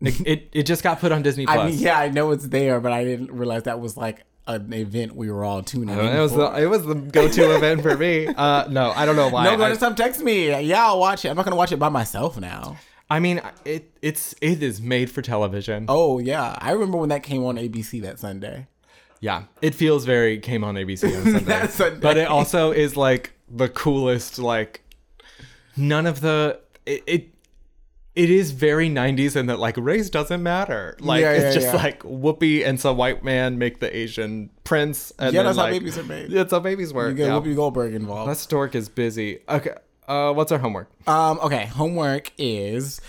It, it, it just got put on Disney Plus. [laughs] I mean, yeah, I know it's there, but I didn't realize that was like an event we were all tuning in. It was for. the it was the go to [laughs] event for me. Uh, no, I don't know why. no, go to some text me. Yeah, I'll watch it. I'm not gonna watch it by myself now. I mean, it it's it is made for television. Oh yeah, I remember when that came on ABC that Sunday. Yeah, it feels very came on ABC on [laughs] Sunday, That Sunday. but it also is like the coolest. Like none of the it. it it is very 90s in that like race doesn't matter. Like Yeah, it's yeah, just yeah. like Whoopi and some white man make the Asian prince. And Yeah, then, that's how babies are made. That's how babies work. You get yeah. Whoopi Goldberg involved. That stork is busy. Okay, uh, what's our homework? Um, okay, homework is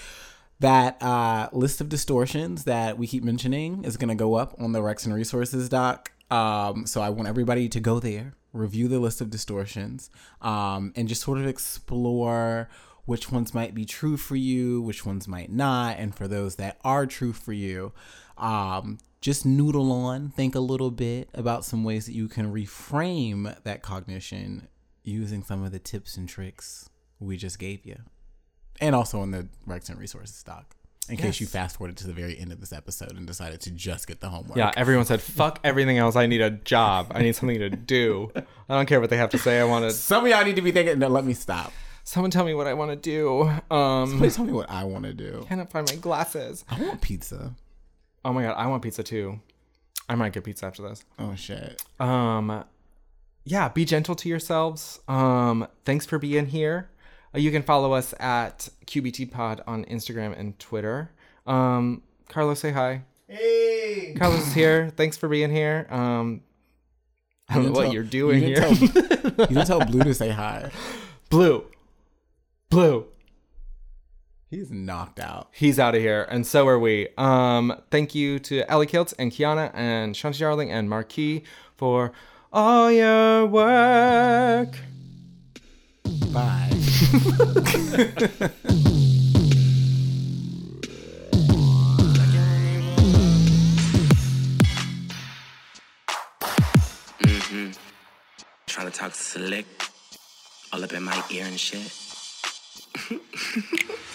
that uh, list of distortions that we keep mentioning is going to go up on the Rex and Resources doc. Um, so I want everybody to go there, review the list of distortions, um, and just sort of explore which ones might be true for you, which ones might not, and for those that are true for you, um, just noodle on, think a little bit about some ways that you can reframe that cognition using some of the tips and tricks we just gave you. And also in the Rex and Resources doc. In case you fast forwarded to the very end of this episode and decided to just get the homework. Yeah, everyone said, fuck everything else. I need a job. I need something to do. I don't care what they have to say. I want to. [laughs] Some of y'all need to be thinking, no, let me stop. Someone tell me what I want to do. Um, Please tell me what I want to do. can't find my glasses. I want pizza. Oh my god, I want pizza too. I might get pizza after this. Oh shit. Um, yeah, be gentle to yourselves. Um, thanks for being here. Uh, you can follow us at QBT Pod on Instagram and Twitter. Um, Carlos, say hi. Hey. Carlos is here. Thanks for being here. Um, I don't know what tell- you're doing you here. Tell, [laughs] you didn't tell Blue to say hi. Blue. Blue. He's knocked out. He's out of here, and so are we. Um, thank you to Ellie Kiltz and Kiana and Shanti Darling and Marquis for all your work. Bye. Mm-hmm. Trying to talk slick all up in my ear and shit. [laughs]